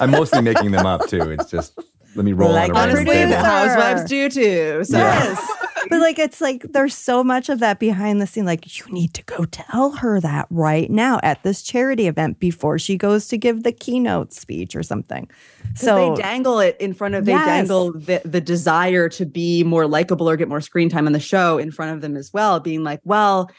I'm mostly making them up too. It's just let me roll
Like
on a
Honestly, the housewives do too. So
Yes. but like it's like there's so much of that behind the scene. Like you need to go tell her that right now at this charity event before she goes to give the keynote speech or something.
So
So
they dangle it in front of they
Yes.
dangle the, the desire to be more likable or get more screen time on the show in front of them as well, being like, well,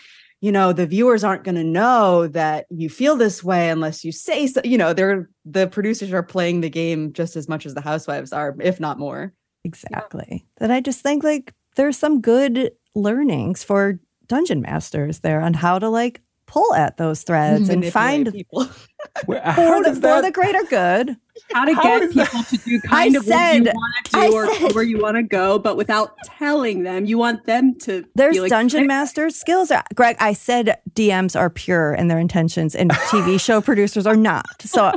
you know, the viewers aren't going to know that you feel this way unless you say so. You know, they're the producers are playing the game just as much as the housewives are, if not more.
exactly. That I just think like there's some good learnings for dungeon masters there on how to like pull at those threads and find
people.
For the,
does
for the greater good.
How to
How
get
does that-
people to do kind
I
of what you
said-
want to
I
do or
said-
where you want to go, but without telling them. You want them to.
There's
be like,
dungeon master skills. Are, Greg, I said DMs are pure in their intentions and TV show producers are not. So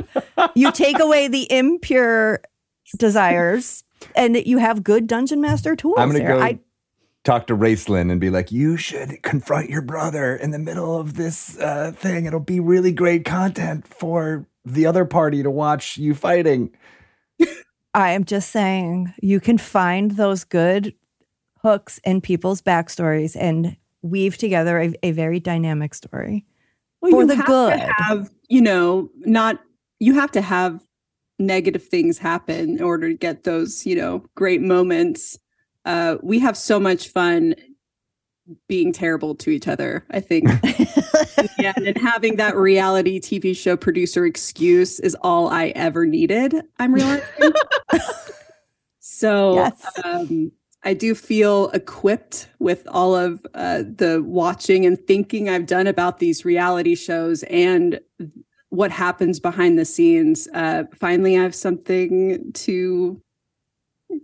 you take away the impure desires and you have good dungeon master tools
I'm gonna
there.
go
I,
talk to Raceland and be like, "You should confront your brother in the middle of this uh, thing. It'll be really great content for the other party to watch you fighting."
I am just saying you can find those good hooks in people's backstories and weave together a, a very dynamic story.
well,
for
you
the
have
good.
To have you know not you have to have negative things happen in order to get those you know great moments. Uh, we have so much fun being terrible to each other. I think yeah, and having that reality TV show producer excuse is all I ever needed. I'm realizing. so
Yes.
um, I do feel equipped with all of uh, the watching and thinking I've done about these reality shows and what happens behind the scenes. Uh, finally, I have something to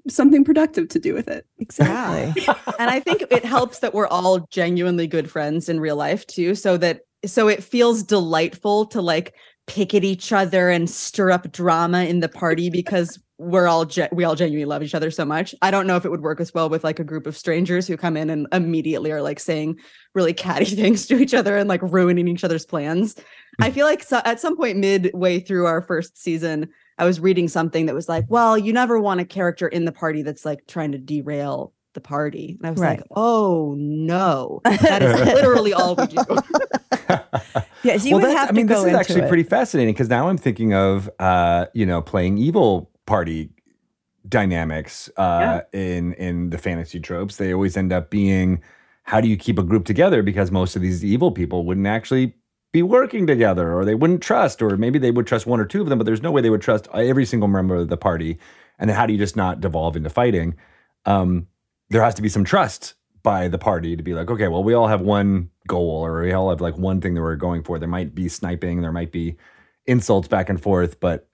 something productive to do with it.
exactly.
and I think it helps that we're all genuinely good friends in real life too, so that so it feels delightful to like pick at each other and stir up drama in the party because we're all ge- we all genuinely love each other so much. I don't know if it would work as well with like a group of strangers who come in and immediately are like saying really catty things to each other and like ruining each other's plans. I mm. feel like so, at some point midway through our first season, I was reading something that was like, well, you never want a character in the party that's like trying to derail the party. And I was
Right.
like, oh no, that is literally all we do.
Yes, you would
that's-
have
I mean,
to go
this is
into
actually
it.
pretty fascinating because now I'm thinking of uh, you know playing evil party dynamics uh, in in the fantasy tropes. They always end up being how do you keep a group together because most of these evil people wouldn't actually be working together or they wouldn't trust or maybe they would trust one or two of them but there's no way they would trust every single member of the party and how do you just not devolve into fighting um, there has to be some trust by the party to be like, okay, well, we all have one goal or we all have like one thing that we're going for. There might be sniping, there might be insults back and forth, but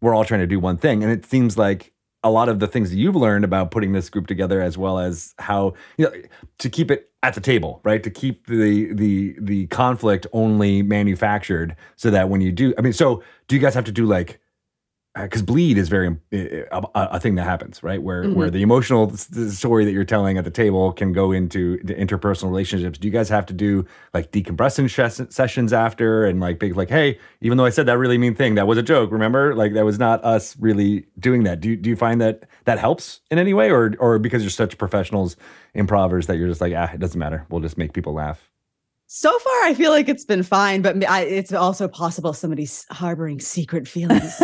we're all trying to do one thing. And it seems like a lot of the things that you've learned about putting this group together, as well as how you know to keep it at the table, right? To keep the the the conflict only manufactured, so that when you do, I mean, so do you guys have to do like because bleed is very uh, a, a, a thing that happens, right? Where where the emotional story that you're telling at the table can go into the interpersonal relationships. Do you guys have to do like decompression ses- sessions after and like big like, hey, even though I said that really mean thing, that was a joke. Remember, like that was not us really doing that. Do you, do you find that that helps in any way, or or because you're such professionals, improvers that you're just like, ah, it doesn't matter. We'll just make people laugh.
So far, I feel like it's been fine, but I, it's also possible somebody's harboring secret feelings.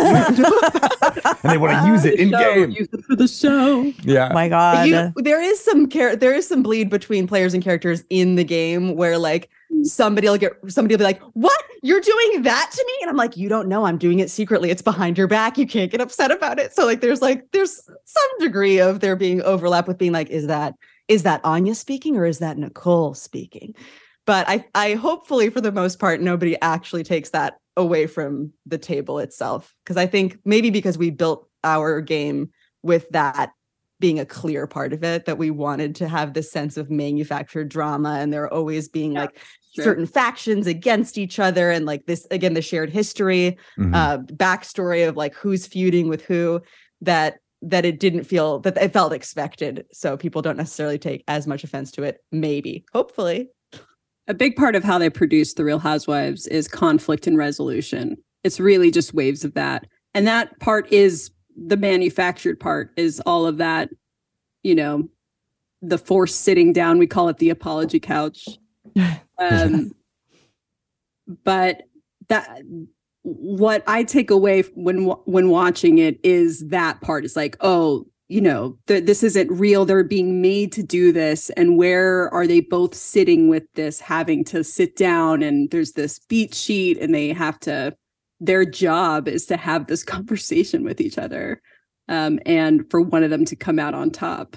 And they want to use it in
Show,
game.
Use it for the show.
Yeah.
Oh my God.
you, there is some char- there is some bleed between players and characters in the game where like hmm. somebody will get somebody will be like, "What? You're doing that to me?" And I'm like, "You don't know. I'm doing it secretly. It's behind your back. You can't get upset about it." So like, there's like there's some degree of there being overlap with being like, "Is that is that Anya speaking or is that Nicole speaking?" But I I hopefully for the most part nobody actually takes that away from the table itself because I think maybe because we built our game with that being a clear part of it that we wanted to have this sense of manufactured drama and there always being
Yeah,
like
sure.
certain factions against each other and like this again the shared history
Mhm.
uh backstory of like who's feuding with who that that it didn't feel that it felt expected so people don't necessarily take as much offense to it maybe hopefully
a big part of how they produce the real housewives is conflict and resolution. It's really just waves of that. And that part is the manufactured part is all of that you know the forced sitting down we call it the apology couch. Um but that what i take away when when watching it is that part. It's like oh you know th- this isn't real they're being made to do this and where are they both sitting with this having to sit down and there's this beat sheet and they have to their job is to have this conversation with each other um, and for one of them to come out on top.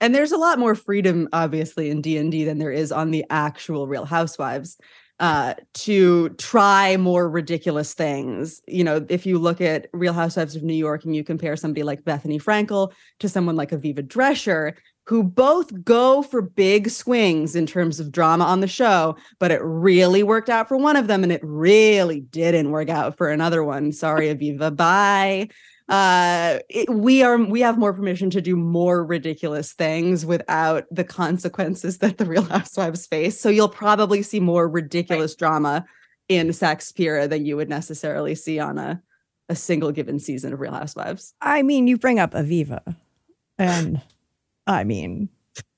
And there's a lot more freedom obviously in d&d than there is on the actual real housewives uh, to try more ridiculous things. You know if you look at real housewives of new york and you compare somebody like Bethenny frankel to someone like aviva drescher who both go for big swings in terms of drama on the show but it really worked out for one of them and it really didn't work out for another one. Sorry aviva. Bye uh it, we are we have more permission to do more ridiculous things without the consequences that the real housewives face so you'll probably see more ridiculous right. drama in Saxperia than you would necessarily see on a a single given season of real housewives
i mean you bring up aviva and i mean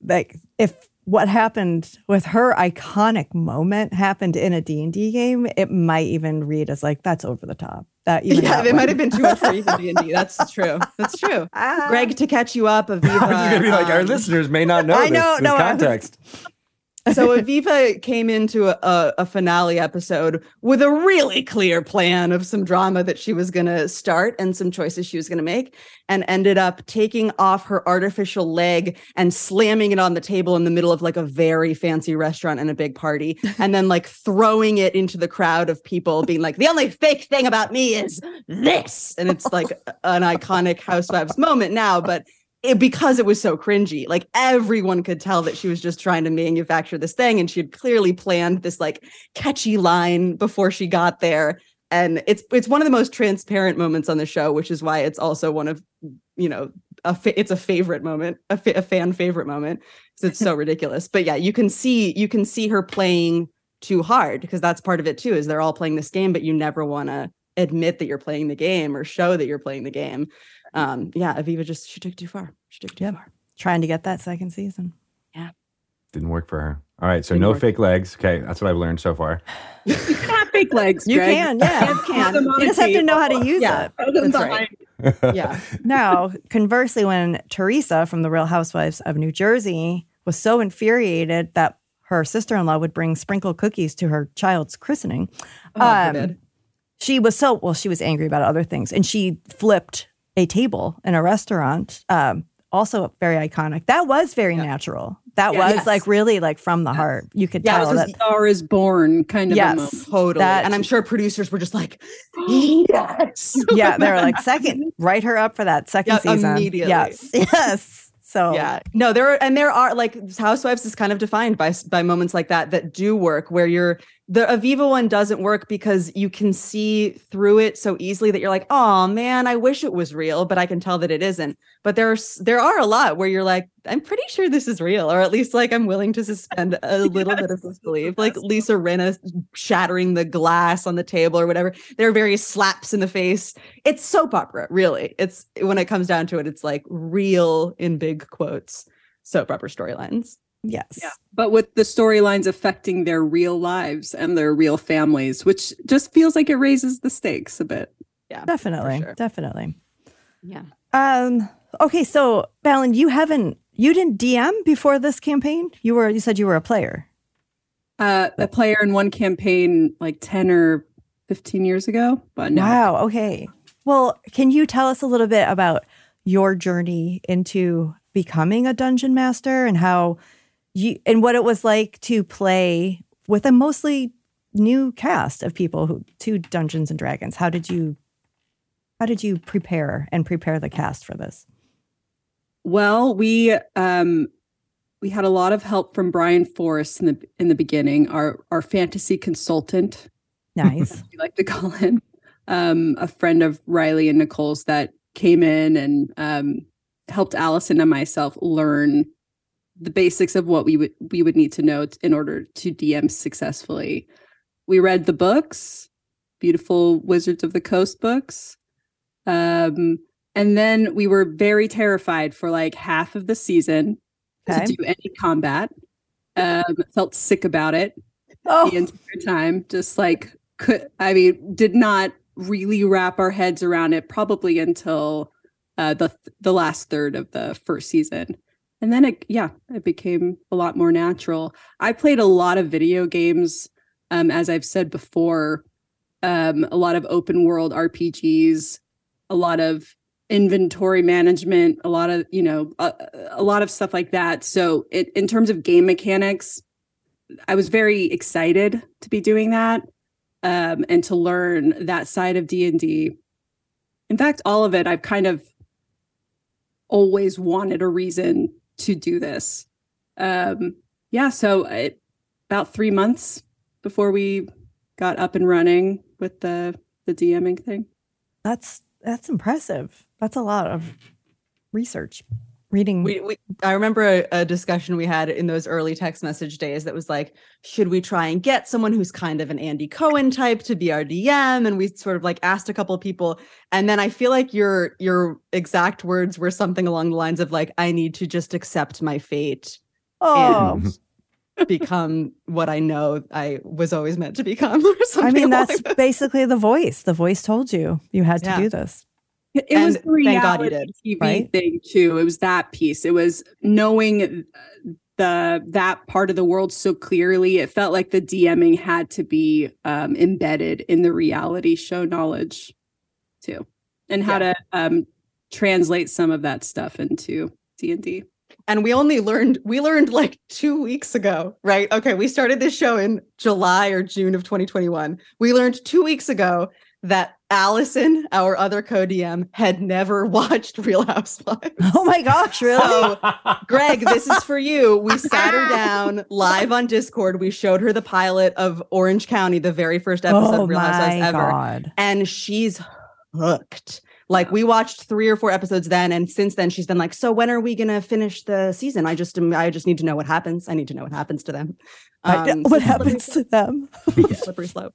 like if what happened with her iconic moment happened in a D&D game, it might even read as like that's over the top. That
even yeah, it might have been too much for even D&D. That's true. That's true. Ah. Greg, to catch you up, Aviva.
I was going to be like, um, our listeners may not know I this, know, this no, context
so Aviva came into a, a, finale episode with a really clear plan of some drama that she was going to start and some choices she was going to make, and ended up taking off her artificial leg and slamming it on the table in the middle of like a very fancy restaurant and a big party, and then like throwing it into the crowd of people, being like, "The only fake thing about me is this," and it's like an iconic Housewives moment now, but it, because it was so cringy. Like everyone could tell that she was just trying to manufacture this thing, and she had clearly planned this like catchy line before she got there. And it's it's one of the most transparent moments on the show, which is why it's also one of you know a fa- it's a favorite moment, a, fa- a fan favorite moment, because it's so ridiculous. But yeah, you can see you can see her playing too hard because that's part of it too. Is they're all playing this game, but you never want to admit that you're playing the game or show that you're playing the game um, yeah, Aviva just she took too far. She took too yep. far.
Trying to get that second season.
Yeah.
Didn't work for her. All right, so Didn't no work. fake legs. Okay, that's what I've learned so far.
you can have fake legs.
You Greg. can, yeah. You can. You just have to know how to use yeah, it. That's right. yeah. Now, conversely, when Teresa from the Real Housewives of New Jersey was so infuriated that her sister-in-law would bring sprinkle cookies to her child's christening, oh, um, she was so well. She was angry about other things, and she flipped a table in a restaurant. Um, also very iconic. That was very yeah. natural. That yeah, was yes. like really like from the yes. heart. You could yeah, tell that
Star is born kind of yes,
totally. That, and I'm sure producers were just like, yes,
yeah. They were like, second, write her up for that second yeah, season
immediately.
Yes, yes. So
yeah, no, there are and there are like Housewives is kind of defined by by moments like that that do work where you're the Aviva one doesn't work because you can see through it so easily that you're like, oh man, I wish it was real, but I can tell that it isn't. But there's there are a lot where you're like, I'm pretty sure this is real, or at least like I'm willing to suspend a little yes. bit of disbelief. Like Lisa Rinna shattering the glass on the table or whatever. There are various slaps in the face. It's soap opera, really. It's when it comes down to it, it's like real in big quotes soap opera storylines.
Yes. Yeah.
But with the storylines affecting their real lives and their real families, which just feels like it raises the stakes a bit.
Yeah. Definitely. Sure. Definitely.
Yeah.
Um okay, so Valen, you haven't you didn't DM before this campaign? You were you said you were a player.
Uh a player in one campaign like 10 or 15 years ago, but no.
Wow, okay. Well, can you tell us a little bit about your journey into becoming a dungeon master and how you and what it was like to play with a mostly new cast of people who to Dungeons and Dragons. How did you how did you prepare and prepare the cast for this?
Well, we um we had a lot of help from Brian Forrest in the in the beginning, our our fantasy consultant.
Nice.
we like to call him. Um, a friend of Riley and Nicole's that came in and um, helped Allison and myself learn the basics of what we would we would need to know in order to DM successfully. We read the books, beautiful Wizards of the Coast books. Um, and then we were very terrified for like half of the season okay. to do any combat. Um, felt sick about it oh. the entire time. Just like could I mean, did not really wrap our heads around it probably until uh, the the last third of the first season and then it yeah it became a lot more natural i played a lot of video games um, as i've said before um, a lot of open world rpgs a lot of inventory management, a lot of, you know, a, a lot of stuff like that. So it, in terms of game mechanics, I was very excited to be doing that um, and to learn that side of D&D. In fact, all of it, I've kind of always wanted a reason to do this. Um, yeah, so it, about three months before we got up and running with the the DMing thing.
That's that's impressive. That's a lot of research. Reading.
We, we I remember a, a discussion we had in those early text message days that was like, should we try and get someone who's kind of an Andy Cohen type to be our DM? And we sort of like asked a couple of people, and then I feel like your your exact words were something along the lines of like, I need to just accept my fate.
oh,
and become what I know I was always meant to become. Or something
I mean, that's
those-
basically the voice. The voice told you you had to
Yeah.
do this.
It it was
And
the
thank God you
reality
did,
TV
right?
thing too. It was that piece. It was knowing uh, the that part of the world so clearly. It felt like the DMing had to be um, embedded in the reality show knowledge too, and how to um, translate some of that stuff into D and D.
and we only learned we learned like two weeks ago, right? Okay, we started this show in July or June of 2021. We learned two weeks ago that Allison, our other co-DM, had never watched Real Housewives.
Oh my gosh, really?
So, Greg, this is for you. We sat her down live on Discord. We showed her the pilot of Orange County, the very first episode
oh
of Real Housewives ever.
god.
and she's hooked. Like we watched three or four episodes then, and since then she's been like, "So when are we gonna finish the season? I just, I just need to know what happens. I need to know what happens to them. Um, so
what
slippery
happens to them?
slippery slope.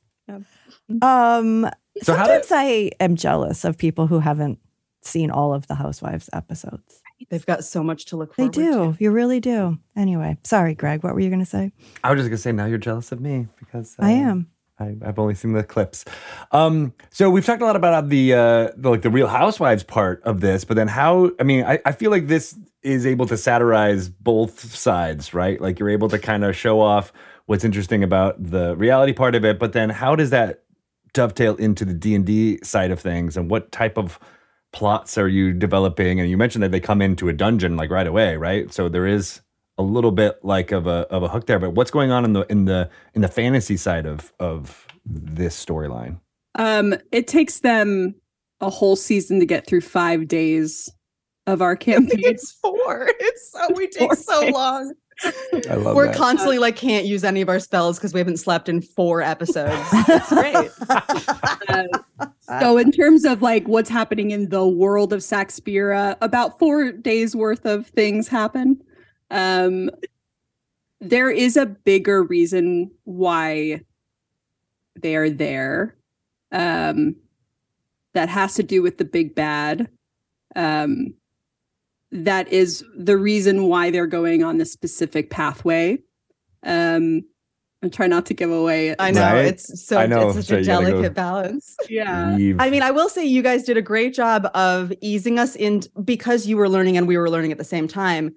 Um,
So how did-
sometimes I am jealous of people who haven't seen all of the Housewives episodes.
They've got so much to look
They do.
to.
You really do. Anyway, sorry, Greg. What were you going to say?
I was just gonna say now you're jealous of me because
I
uh,
am.
I, I've only seen the clips. Um, so we've talked a lot about the, uh, the like the Real Housewives part of this, but then how? I mean, I, I feel like this is able to satirize both sides, right? Like you're able to kind of show off what's interesting about the reality part of it, but then how does that dovetail into the D and D side of things, and what type of plots are you developing? And you mentioned that they come into a dungeon like right away, right? So there is a little bit like of a of a hook there. But what's going on in the in the in the fantasy side of of this storyline?
Um, it takes them a whole season to get through five days of our
I
campaign.
it's four. It's so we take so
days.
long.
I love
We're
that.
constantly like can't use any of our spells because we haven't slept in four episodes. It's great.
Uh, so in terms of like what's happening in the world of Saxpira, about four days worth of things happen. Um, there is a bigger reason why they are there. Um, that has to do with the big bad. Um, that is the reason why they're going on this specific pathway. Um, I'm trying not to give away.
I know
Right?
it's so
I know,
it's such
so
a
you gotta go-
delicate balance.
Yeah.
Leave.
I mean, I will say you guys did a great job of easing us in because you were learning and we were learning at the same time.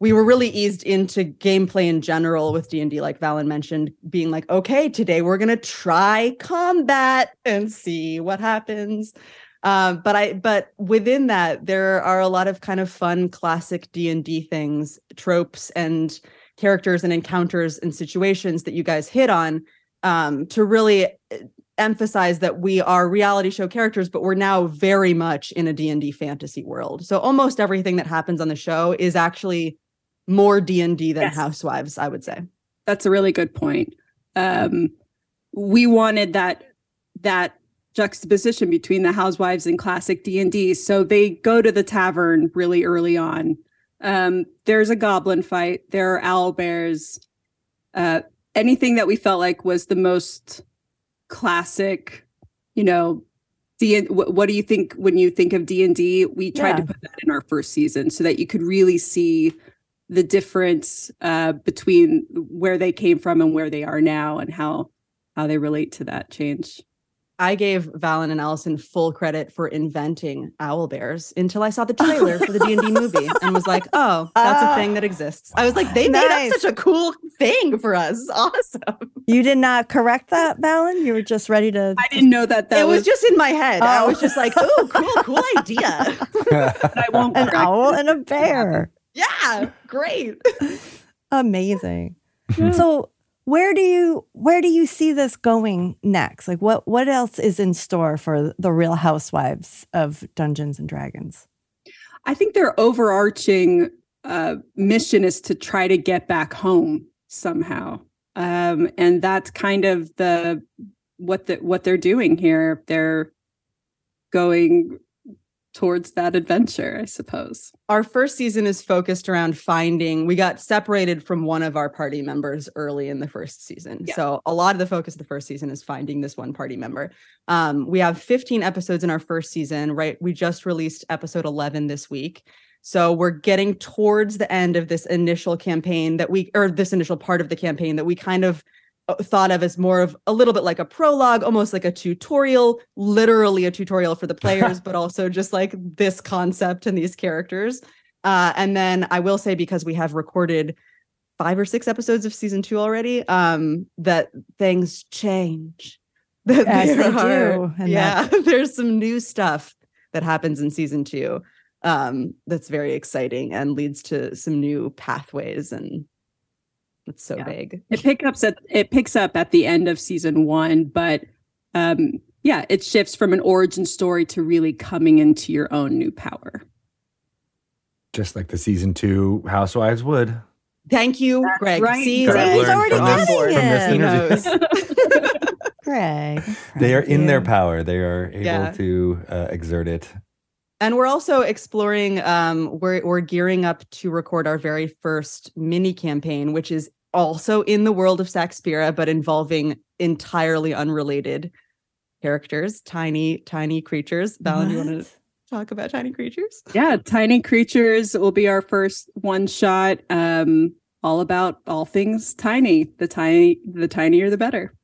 We were really eased into gameplay in general with D&D like Valen mentioned being like, "Okay, today we're going to try combat and see what happens." Um, but I but within that there are a lot of kind of fun classic D&D things, tropes and characters and encounters and situations that you guys hit on um, to really uh, emphasize that we are reality show characters but we're now very much in a d&d fantasy world so almost everything that happens on the show is actually more d&d than
Yes.
housewives i would say
that's a really good point. Um, we wanted that that juxtaposition between the housewives and classic D and D. So they go to the tavern really early on. Um, there's a goblin fight. There are owl bears. Uh, anything that we felt like was the most classic, you know. D- what, do you think when you think of D and D? We tried to put that in our first season so that you could really see the difference uh, between where they came from and where they are now and how how they relate to that change
I gave Valen and Allison full credit for inventing owl bears until I saw the oh trailer for the D and D movie and was like, "Oh, that's a ah. thing that exists." I was like, "They made up such a cool thing for us. Awesome!"
You did not correct that, Valen. You were just ready to.
I didn't know that that
it was, just in my head. I
Oh.
was just like, "Oh, cool, cool idea."
I won't
an owl
it.
and a bear.
yeah, great.
Amazing.
Yeah.
So where do you where do you see this going next? Like what what else is in store for the Real Housewives of Dungeons and Dragons?
I think their overarching uh, mission is to try to get back home somehow, um, and that's kind of the what the what they're doing here. They're going towards that adventure, I suppose.
Our first season is focused around finding. We got separated from one of our party members early in the first season.
Yeah.
So a lot of the focus of the first season is finding this one party member. Um, we have 15 episodes in our first season, right? We just released episode 11 this week. So we're getting towards the end of this initial campaign that we, or this initial part of the campaign that we kind of thought of as more of a little bit like a prologue, almost like a tutorial, literally a tutorial for the players, but also just like this concept and these characters. Uh, and then I will say, because we have recorded five or six episodes of season two already, um, that things change. That
As they
are-
do, and
yeah, there's some new stuff that happens in season two um, that's very exciting and leads to some new pathways and it's so
Yeah.
vague.
It picks up at it picks up at the end of season one, but um, yeah, it shifts from an origin story to really coming into your own new power.
Just like the season two Housewives would.
Thank you,
That's
Greg.
right.
See,
That
Greg,
learned already
on
getting
board.
it.
He knows.
Greg.
They are in their power. They are able
Yeah.
to uh, exert it.
And we're also exploring. Um, we're we're gearing up to record our very first mini campaign, which is also in the world of Saxpira, but involving entirely unrelated characters, tiny, tiny creatures. Valen, you want to talk about tiny creatures?
yeah, tiny creatures will be our first one shot. Um, all about all things tiny. The tiny, the tinier, the better.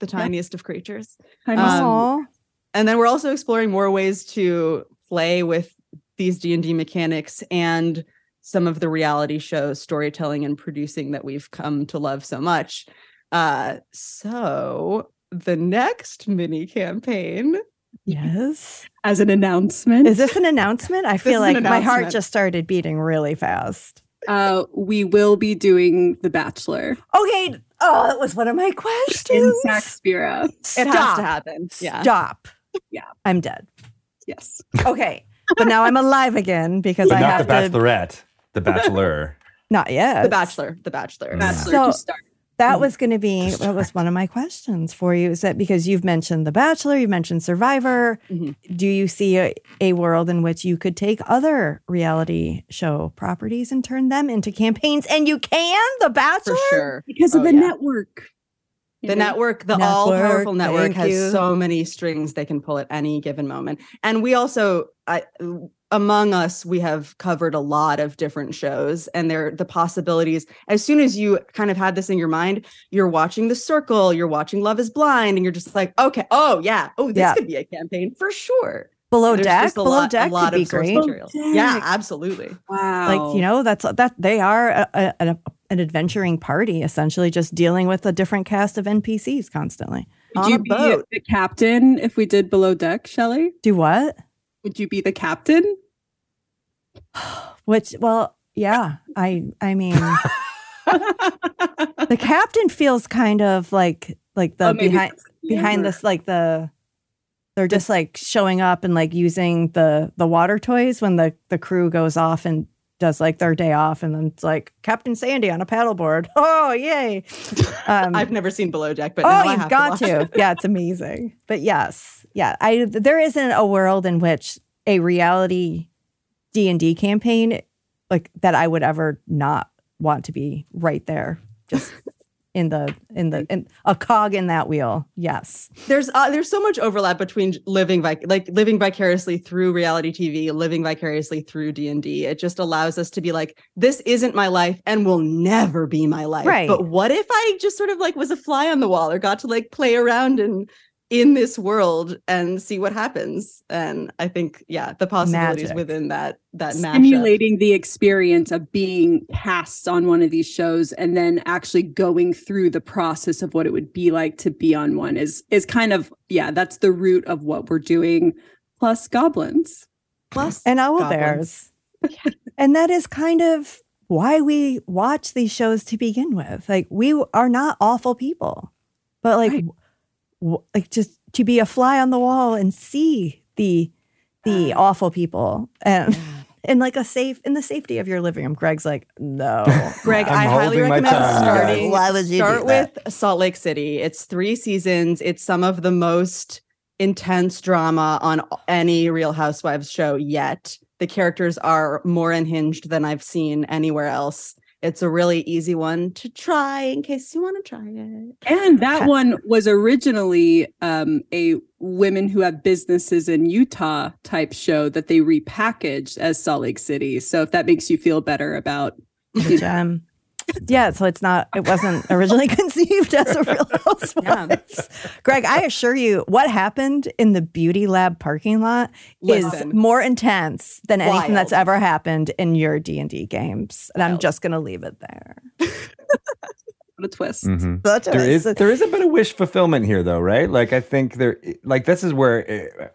The tiniest of creatures.
Tiny
Um, and then we're also exploring more ways to play with these d&d mechanics and some of the reality shows storytelling and producing that we've come to love so much uh so the next mini campaign
Yes.
as an announcement.
Is this an announcement? I feel like my heart just started beating really fast.
uh, we will be doing The Bachelor
Okay. Oh, that was one of my
in
questions.
Saxpira.
it has to
Stop.
happen yeah
Stop.
Yeah.
I'm dead.
Yes.
Okay. But now I'm alive again because
But
I
not
have
the
to.
Bachelorette, the Bachelor.
Not yet.
the bachelor the bachelor
Mm.
Bachelor
So-
start.
That was going to be that was one of my questions for you. Is that because you've mentioned The Bachelor, you've mentioned Survivor?
Mhm.
Do you see a, a world in which you could take other reality show properties and turn them into campaigns? And you can, The Bachelor.
for sure
Because of
Oh,
the
yeah.
network. You
the
know?
network the
Network,
all-powerful network has
you.
so many strings they can pull at any given moment and we also I, among us we have covered a lot of different shows and there the possibilities as soon as you kind of had this in your mind you're watching the circle you're watching love is blind and you're just like okay oh yeah oh this
Yeah.
could be a campaign for sure
Below
There's
deck,
a
below
lot,
deck
a lot
could be
of source
great.
material yeah absolutely
Wow.
Like you know, that's that they are a, a, an- an adventuring party, essentially, just dealing with a different cast of NPCs constantly.
Would
on
you
a
be
boat.
the captain if we did below deck, Shelly?
Do what?
Would you be the captain?
Which, well, yeah, I, I mean, the captain feels kind of like like the
Oh,
behind behind this like the they're just like showing up and like using the the water toys when the the crew goes off and does like their day off and then it's like Captain Sandy on a paddleboard. Oh yay! Um,
i've never seen below deck but
oh,
now
you've
have
got
watch
to. Yeah, it's amazing. But yes, yeah, I there isn't a world in which a reality D and D campaign like that I would ever not want to be right there, just in the in the in a cog in that wheel. Yes,
there's uh, there's so much overlap between living vic- like living vicariously through reality TV, living vicariously through D and D. It just allows us to be like, this isn't my life and will never be my life.
Right.
But what if I just sort of like was a fly on the wall or got to like play around and in this world and see what happens. And I think, yeah, the possibilities
Magic.
within that that mashup.
Simulating the experience of being cast on one of these shows and then actually going through the process of what it would be like to be on one is is kind of yeah, that's the root of what we're doing. Plus goblins.
plus
and owl
goblins.
bears. and that is kind of why we watch these shows to begin with. Like we are not awful people, but like,
Right.
W- like just to be a fly on the wall and see the the ah. awful people and in like a safe in the safety of your living room. Greg's like, no,
Greg,
I'm
highly recommend
tongue,
starting.
Why would you
start with Salt Lake City. It's three seasons. It's some of the most intense drama on any Real Housewives show yet. The characters are more unhinged than I've seen anywhere else. It's a really easy one to try in case you want to try it.
And that
Okay.
one was originally um, a women who have businesses in Utah type show that they repackaged as Salt Lake City. So if that makes you feel better about
Which, um, yeah, so it's not, it wasn't originally conceived as a real housewives. Greg, I assure you, what happened in the beauty lab parking lot is more intense than anything that's ever happened in your D and D games, and I'm just gonna leave it there.
what a twist.
Mhm.
That's
There is there is a bit of wish fulfillment here, though, right? Like I think there, like this is where uh,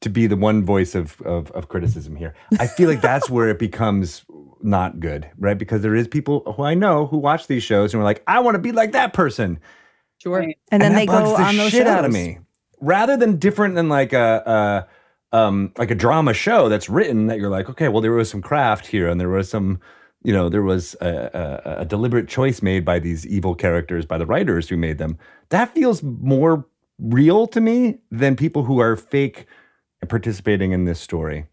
to be the one voice of, of of criticism here. I feel like that's where it becomes not good, right? Because there is people who I know who watch these shows and are like, I want to be like that person,
Sure.
Right.
and then they go
the
on those
shit
shows.
out of me. Rather than different than like a, a um like a drama show that's written that you're like, okay, well there was some craft here and there was some you know there was a, a, a deliberate choice made by these evil characters by the writers who made them. That feels more real to me than people who are fake participating in this story.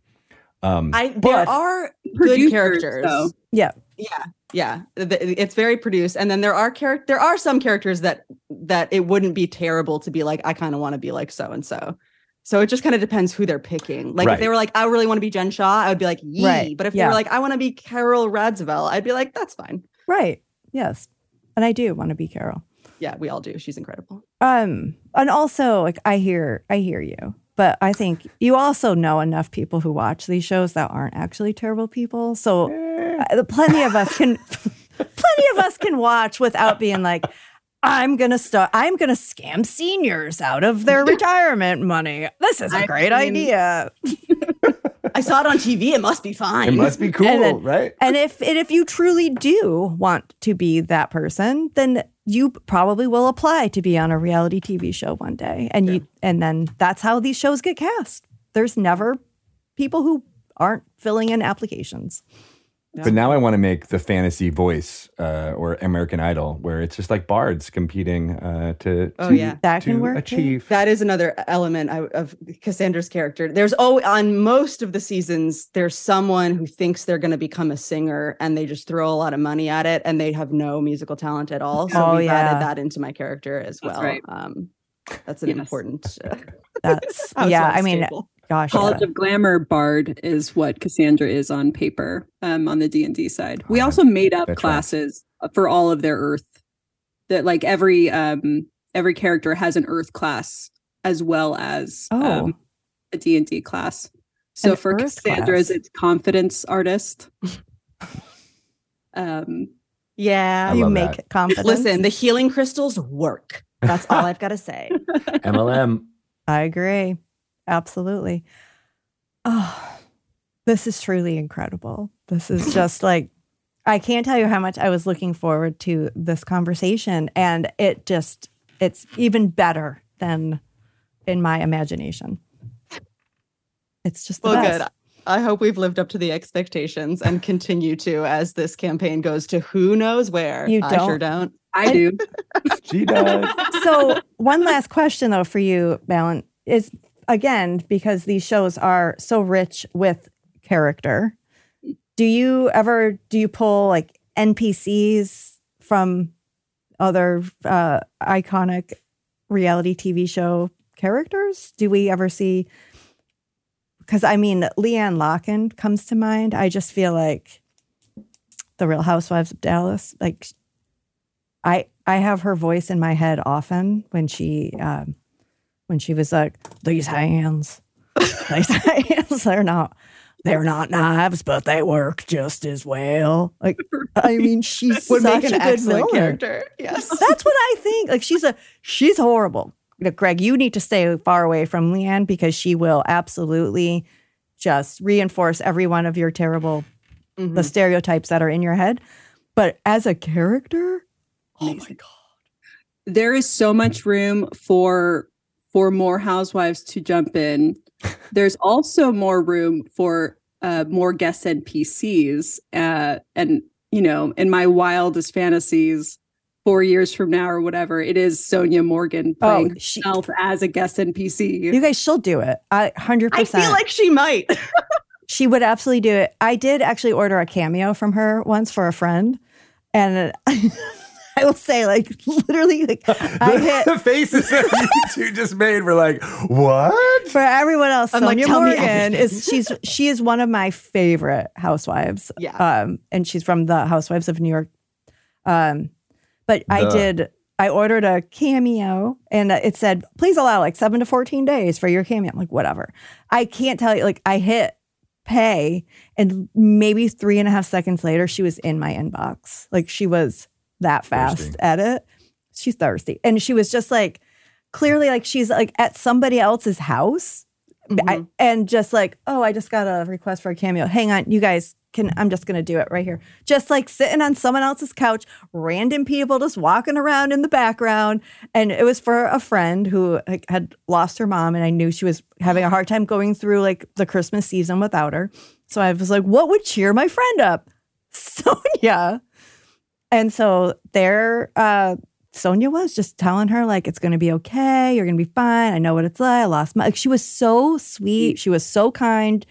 Um,
I there
But-
are good characters.
though.
Yeah,
Yeah, yeah. It's very produced, and then there are char- there are some characters that that it wouldn't be terrible to be like. I kind of want to be like so and so. So it just kind of depends who they're picking. Like
Right.
if they were like, I really want to be Jen Shah, I would be like, yee.
Right,
But if they were like, I want to be Carol Radziwill, I'd be like, that's fine.
right. Yes, and I do want to be Carol.
Yeah, we all do. She's incredible.
Um, and also like I hear I hear you, but I think you also know enough people who watch these shows that aren't actually terrible people. So uh, plenty of us can plenty of us can watch without being like I'm gonna start. I'm gonna scam seniors out of their retirement money. This is a
I
great
mean-
idea.
I saw it on TV. It must be fine.
it must be cool,
And then-
right?
And if and if you truly do want to be that person, then you probably will apply to be on a reality TV show one day. And you and then that's how these shows get cast. There's never people who aren't filling in applications.
But now I want to make the fantasy voice uh, or American Idol, where it's just like bards competing uh, to,
Oh,
to-
yeah.
That can work, too.
achieve.
That is another element of Cassandra's character. There's oh, on most of the seasons, there's someone who thinks they're going to become a singer, and they just throw a lot of money at it, and they have no musical talent at all. So
Oh,
we've
yeah.
added that into my character as
That's
well.
right.
Um, that's an
Yes.
important. Uh,
That's yeah. I mean,
staple.
gosh,
College
yeah.
of Glamour Bard is what Cassandra is on paper um, on the D and D side. We
Oh,
also made up
that tracks.
classes for all of their Earth. That like every um, every character has an Earth class as well as
Oh.
um, a D and D class. So
An
for
Earth
Cassandra's,
class.
it's confidence artist. um,
yeah.
You make
that.
confidence.
Listen, the healing crystals work. That's all I've got to say.
MLM.
I agree. Absolutely. Oh, this is truly incredible. This is just like, I can't tell you how much I was looking forward to this conversation. And it just, it's even better than in my imagination. It's just the
Well,
best.
good. I hope we've lived up to the expectations and continue to as this campaign goes to who knows where.
You
I sure
don't.
Don't.
I do.
She does.
so one last question though for you, Valen, is again, because these shows are so rich with character, do you ever do you pull like NPCs from other uh, iconic reality TV show characters? Do we ever see because I mean LeeAnne Locken comes to mind. I just feel like the Real Housewives of Dallas, like I I have her voice in my head often when she um, when she was like, "These hands, these hands, they're not." They're not knives, but they work just as well. Like, I mean, she's
Would
such
make an
a good villain.
character. Yes.
That's what I think. Like she's a she's horrible. You know, Greg, you need to stay far away from LeeAnne because she will absolutely just reinforce every one of your terrible
Mhm.
the stereotypes that are in your head. But as a character, oh my god.
there is so much room for for more housewives to jump in. There's also more room for uh, more guest NPCs. Uh, and you know, in my wildest fantasies, four years from now or whatever, it is Sonja Morgan
Oh,
playing
she,
herself as a guest NPC.
you guys, she'll do it. I hundred percent.
I feel like she might.
she would absolutely do it. I did actually order a cameo from her once for a friend, and I will say, like, literally, like, I
the,
hit
the faces that you two just made were like, what?
for everyone else.
I'm like,
Sonja
tell me
Morgan is she's she is one of my favorite housewives.
Yeah.
um, and she's from the Housewives of New York. Um, but I did. I ordered a cameo, and it said, "Please allow like seven to fourteen days for your cameo." I'm like, whatever. I can't tell you. Like, I hit pay, and maybe three and a half seconds later, she was in my inbox. Like, she was that fast
Thirsty.
at it. She's thirsty, and she was just like, clearly, like she's like at somebody else's house. I,
Mhm.
and just like, oh, I just got a request for a cameo. Hang on, you guys can. I'm just gonna do it right here. Just like sitting on someone else's couch, random people just walking around in the background, and it was for a friend who like, had lost her mom, and I knew she was having a hard time going through like the Christmas season without her. So I was like, what would cheer my friend up? Sonja. And so there, uh, Sonja was just telling her like it's gonna be okay, you're gonna be fine. I know what it's like. I lost my like she was so sweet, she was so kind,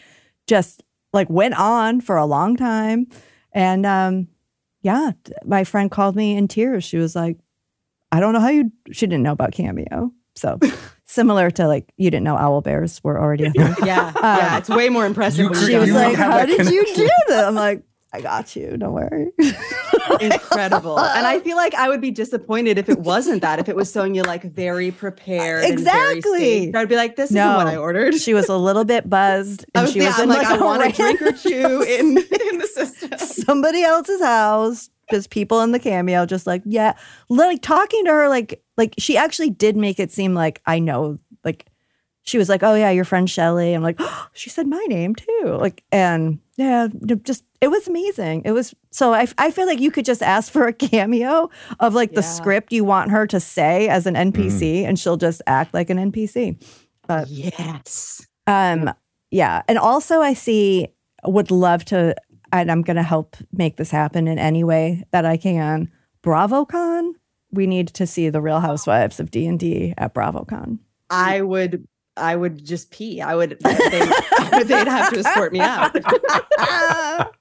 just like went on for a long time. And um, yeah, my friend called me in tears. She was like, I don't know how you she didn't know about Cameo. So similar to like you didn't know owl bears were already a thing.
Yeah. yeah. It's way more impressive.
you
She
you
was like, How
that
did you do that? I'm like, I got you. Don't worry.
incredible. and I feel like I would be disappointed if it wasn't that, if it was Sonja like very prepared. very
Exactly.
staged. I'd be like, this
No.
isn't what I ordered.
she was a little bit buzzed and
was,
she
yeah,
was
I'm
in
like,
like,
I want a drink or two in, in the system.
somebody else's house just people in the cameo just like yeah like talking to her like like she actually did make it seem like i know like she was like oh yeah your friend shelly i'm like oh, she said my name too like and yeah just it was amazing it was so i, I feel like you could just ask for a cameo of like the script you want her to say as an npc and she'll just act like an npc But-
yes.
um, yeah, and also I see would love to, and I'm going to help make this happen in any way that I can. BravoCon, we need to see the Real Housewives of D and D at BravoCon.
I would I would just pee. I would they, they'd have to escort me out.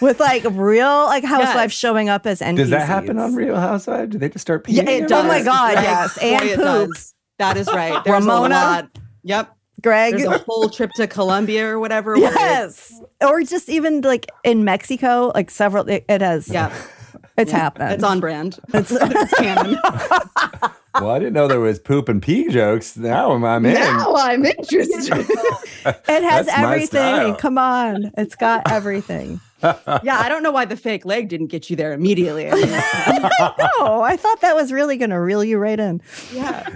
With like real like housewives
Yes.
showing up as NPCs.
Does that happen on Real Housewives? Do they just start peeing?
Yeah, it does.
Oh my God,
Greg,
yes,
boy,
and
it
poop.
does. That is right. There's
Ramona?
a lot. Yep.
Greg?
There's a whole trip to Colombia or whatever. where it's-
yes, or just even like in Mexico, like several. It, it has.
Yeah.
it's
yeah.
happened.
It's on brand.
It's,
It's canon.
Well, I didn't know there was poop and pee jokes. Now I'm, I'm in.
now I'm interested.
It has
That's my
everything.
style.
Come on. It's got everything.
yeah, I don't know why the fake leg didn't get you there immediately. I mean,
no, I thought that was really going to reel you right in.
yeah.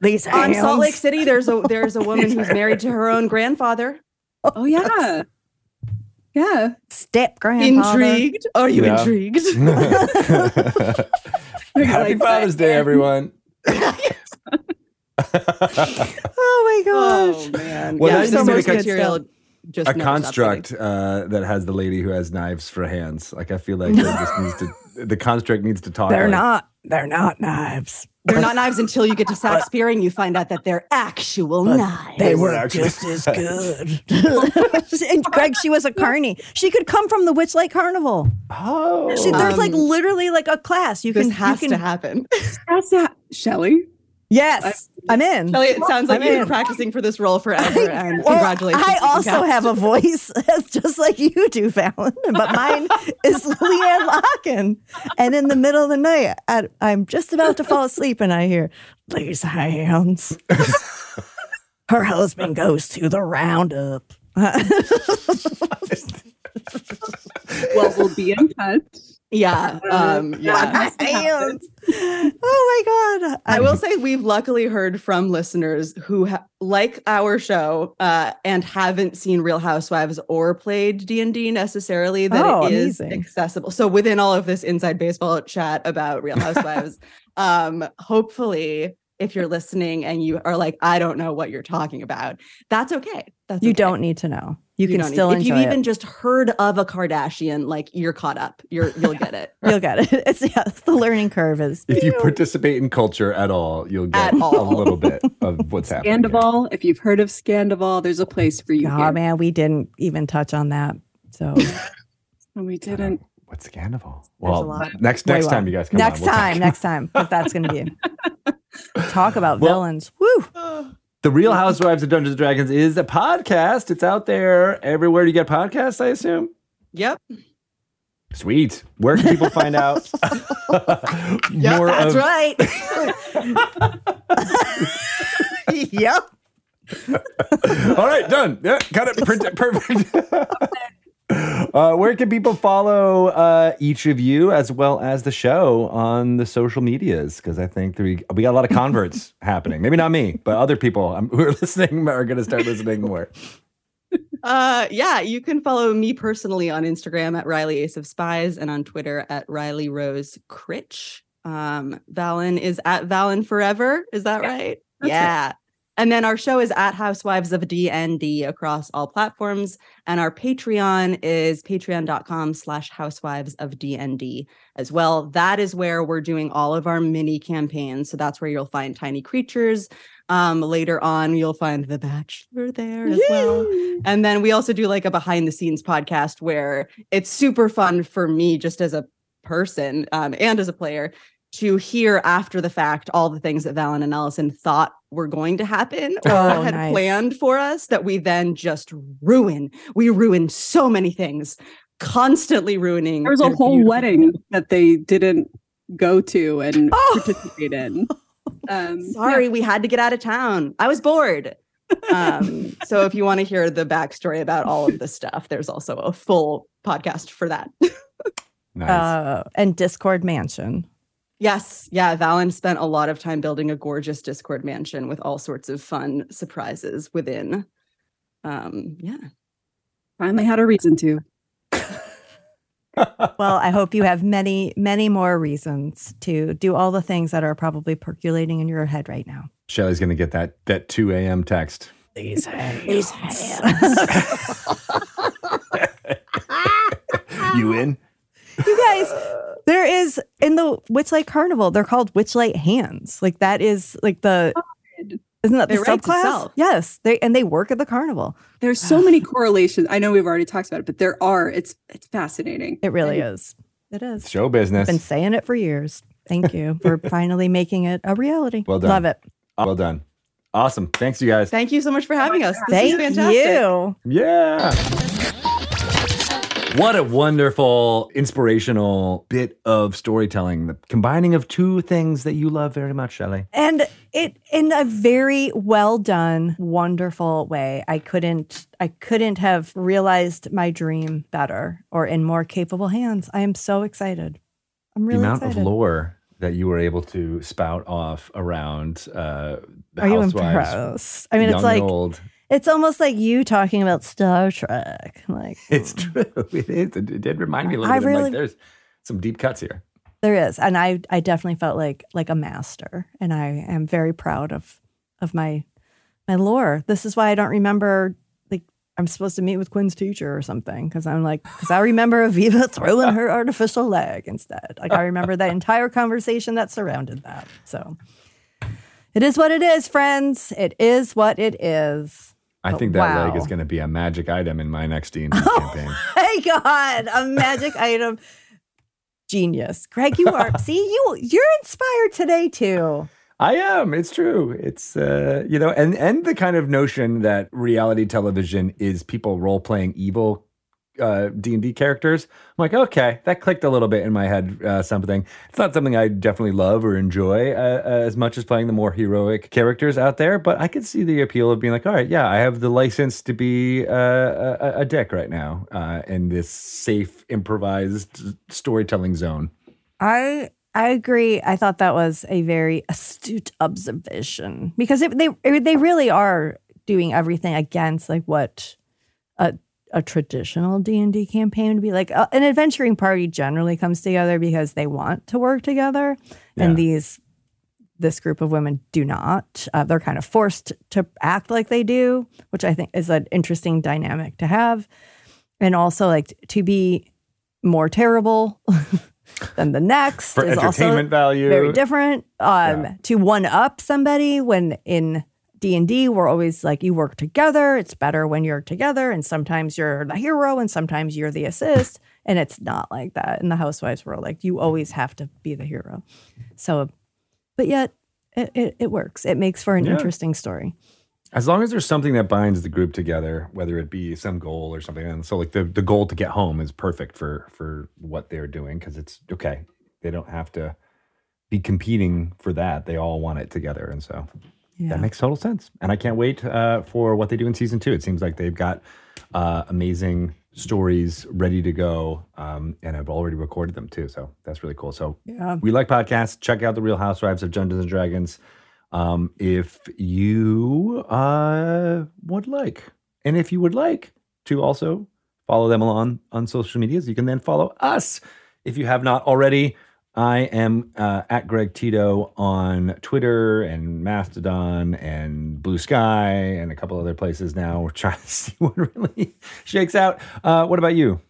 These
On Salt. Lake City, there's a there's a woman who's married to her own grandfather.
Oh, oh yeah. Yeah.
step grandfather.
Intrigued? Are you
Yeah.
intrigued?
Happy
Like,
Father's Day, everyone.
Oh my gosh.
Oh man.
Well,
yeah,
that's
the
so much
material just
a construct uh, that has the lady who has knives for hands. Like I feel like just needs to. The construct needs to talk.
They're
like,
not. They're not knives.
They're not knives until you get to Sax Spearing. You find out that they're actual knives.
They
They
were
were actually
just as good. and Greg, she was a carny. She could come from the Witchlight Carnival.
Oh,
She, there's like
Um,
literally like a class. You
this
can.
has
you
to happen.
That's that Shelly.
yes. I'm in.
Shelly, it sounds like
I'm
you've been practicing for this role forever. And
Well,
congratulations.
I also
cast.
have a voice just like you do, Valen, but mine is LeeAnne Locken. And in the middle of the night, I, I'm just about to fall asleep, and I hear these hands. Her husband goes to the roundup.
well, we'll be in touch.
Yeah. Um, yeah.
hands. Oh my god!
I will say we've luckily heard from listeners who ha- like our show uh, and haven't seen Real Housewives or played D and D necessarily. That
Oh,
it is
amazing.
accessible. So within all of this inside baseball chat about Real Housewives, um, hopefully, if you're listening and you are like, I don't know what you're talking about, that's okay. That's
You
okay.
don't need to know. You, can
don't need-
still
if you've even
it.
just heard of a Kardashian, like you're caught up. You're you'll get it.
You'll get it. It's yeah. The learning curve is.
If you participate in culture at all, you'll get
all.
a little bit of what's happening. here.
If you've heard of Scandoval, there's a place for you.
Oh
here.
man, we didn't even touch on that. So
we didn't.
What's
Scandoval?
Well,
lot.
next
Way
next
well.
time you guys come
next
on, we'll
time, next time, because that's going to be talk about
Well-
villains. Woo!
Uh, The Real Housewives of Dungeons and Dragons is a podcast. It's out there everywhere you get podcasts, I assume.
Yep.
Sweet. Where can people find out
Yep,
more
that's
of
right.
yep.
All right, done. Yeah, got it. Perfect. uh, where can people follow uh, each of you as well as the show on the social medias? Because I think we, we got a lot of converts happening. Maybe not me, but other people um, who are listening are going to start listening more.
Uh, yeah, you can follow me personally on Instagram at Riley Ace of Spies and on Twitter at Riley Rose Critch. Um, Valen is at Valen Forever. Is that
Yeah,
right?
that's
yeah. And then our show is at Housewives of DND across all platforms. And our Patreon is patreon.com slash housewives of DND as well. That is where we're doing all of our mini campaigns. So that's where you'll find tiny creatures. Um, later on, you'll find The Bachelor there as well. And then we also do like a behind the scenes podcast where it's super fun for me just as a person um, and as a player to hear after the fact all the things that Valen and Allison thought were going to happen or
Oh,
had
nice.
planned for us that we then just ruin. We ruin so many things, constantly ruining.
There was a whole
beautiful
wedding that they didn't go to and
Oh.
participate in. Um,
Sorry, we had to get out of town. I was bored. um, so if you want to hear the backstory about all of this stuff, there's also a full podcast for that.
Nice.
Uh, and Discord Mansion.
Yes, yeah, Valen spent a lot of time building a gorgeous Discord mansion with all sorts of fun surprises within. Um, yeah.
Finally had a reason to.
Well, I hope you have many, many more reasons to do all the things that are probably percolating in your head right now.
Shelly's going to get that, that 2 a.m. text.
These hands.
These hands.
You in?
you guys, there is in the Witchlight Carnival, they're called Witchlight Hands. Like that is like the oh, isn't that the
It writes
subclass?
itself.
Yes. They and they work at the carnival.
There's so many correlations. I know we've already talked about it, but there are. It's it's fascinating.
It really is. It is.
Show
I've
business.
been saying it for years. Thank you for finally making it a reality.
Well done.
Love it.
Well done. Awesome. Thanks, you guys.
Thank you so much for having us. This
Thank
is fantastic.
you.
Yeah. What a wonderful, inspirational bit of storytelling. The combining of two things that you love very much, Shelly.
And it in a very well done, wonderful way. I couldn't I couldn't have realized my dream better or in more capable hands. I am so excited. I'm really
the amount
excited.
of lore that you were able to spout off around uh, the
Are you impressed? I mean, it's like
old.
It's almost like you talking about Star Trek. Like
It's hmm. true. It is. It did remind me a little
I
bit.
really-
like, there's some deep cuts here.
There is, and I I definitely felt like like a master, and I am very proud of of my my lore. This is why I don't remember like I'm supposed to meet with Quinn's teacher or something because I'm like because I remember Aviva throwing her artificial leg instead. Like I remember that entire conversation that surrounded that. So it is what it is, friends. It is what it is.
I
But
think that leg is going to be a magic item in my next D&D campaign.
My God, a magic item. Genius, Greg. You are see you. You're inspired today too.
I am. It's true. It's uh, you know, and and the kind of notion that reality television is people role playing evil uh, D and D characters. I'm like, okay, that clicked a little bit in my head. Uh, something. It's not something I definitely love or enjoy uh, uh, as much as playing the more heroic characters out there. But I could see the appeal of being like, all right, yeah, I have the license to be uh, a, a dick right now uh, in this safe, improvised storytelling zone.
I I agree. I thought that was a very astute observation because it, they they really are doing everything against like what a traditional D&D campaign would be like uh, an adventuring party generally comes together because they want to work together.
Yeah.
and these this group of women do not. Uh, they're kind of forced to act like they do which i think is an interesting dynamic to have. And also like to be more terrible than the next
For
is also
entertainment value,
very different. Um
Yeah.
to one up somebody when in d&d we're always like you work together it's better when you're together and sometimes you're the hero and sometimes you're the assist and it's not like that in the housewives world like you always have to be the hero so but yet it, it, it works it makes for an
Yeah.
interesting story
As long as there's something that binds the group together, whether it be some goal or something, and so like the, the goal to get home is perfect for for what they're doing because it's okay. They don't have to be competing for that. They all want it together, and so
yeah
that makes total sense. And I can't wait uh, for what they do in season two. It seems like they've got uh, amazing stories ready to go, um, and I've already recorded them too. So that's really cool. So
yeah
we like podcasts. Check out the Real Housewives of Dungeons and Dragons um, if you uh, would like, and if you would like to also follow them along on social medias, you can then follow us if you have not already. I am uh, at Greg Tito on Twitter and Mastodon and Blue Sky and a couple other places now. We're trying to see what really shakes out. Uh, what about you?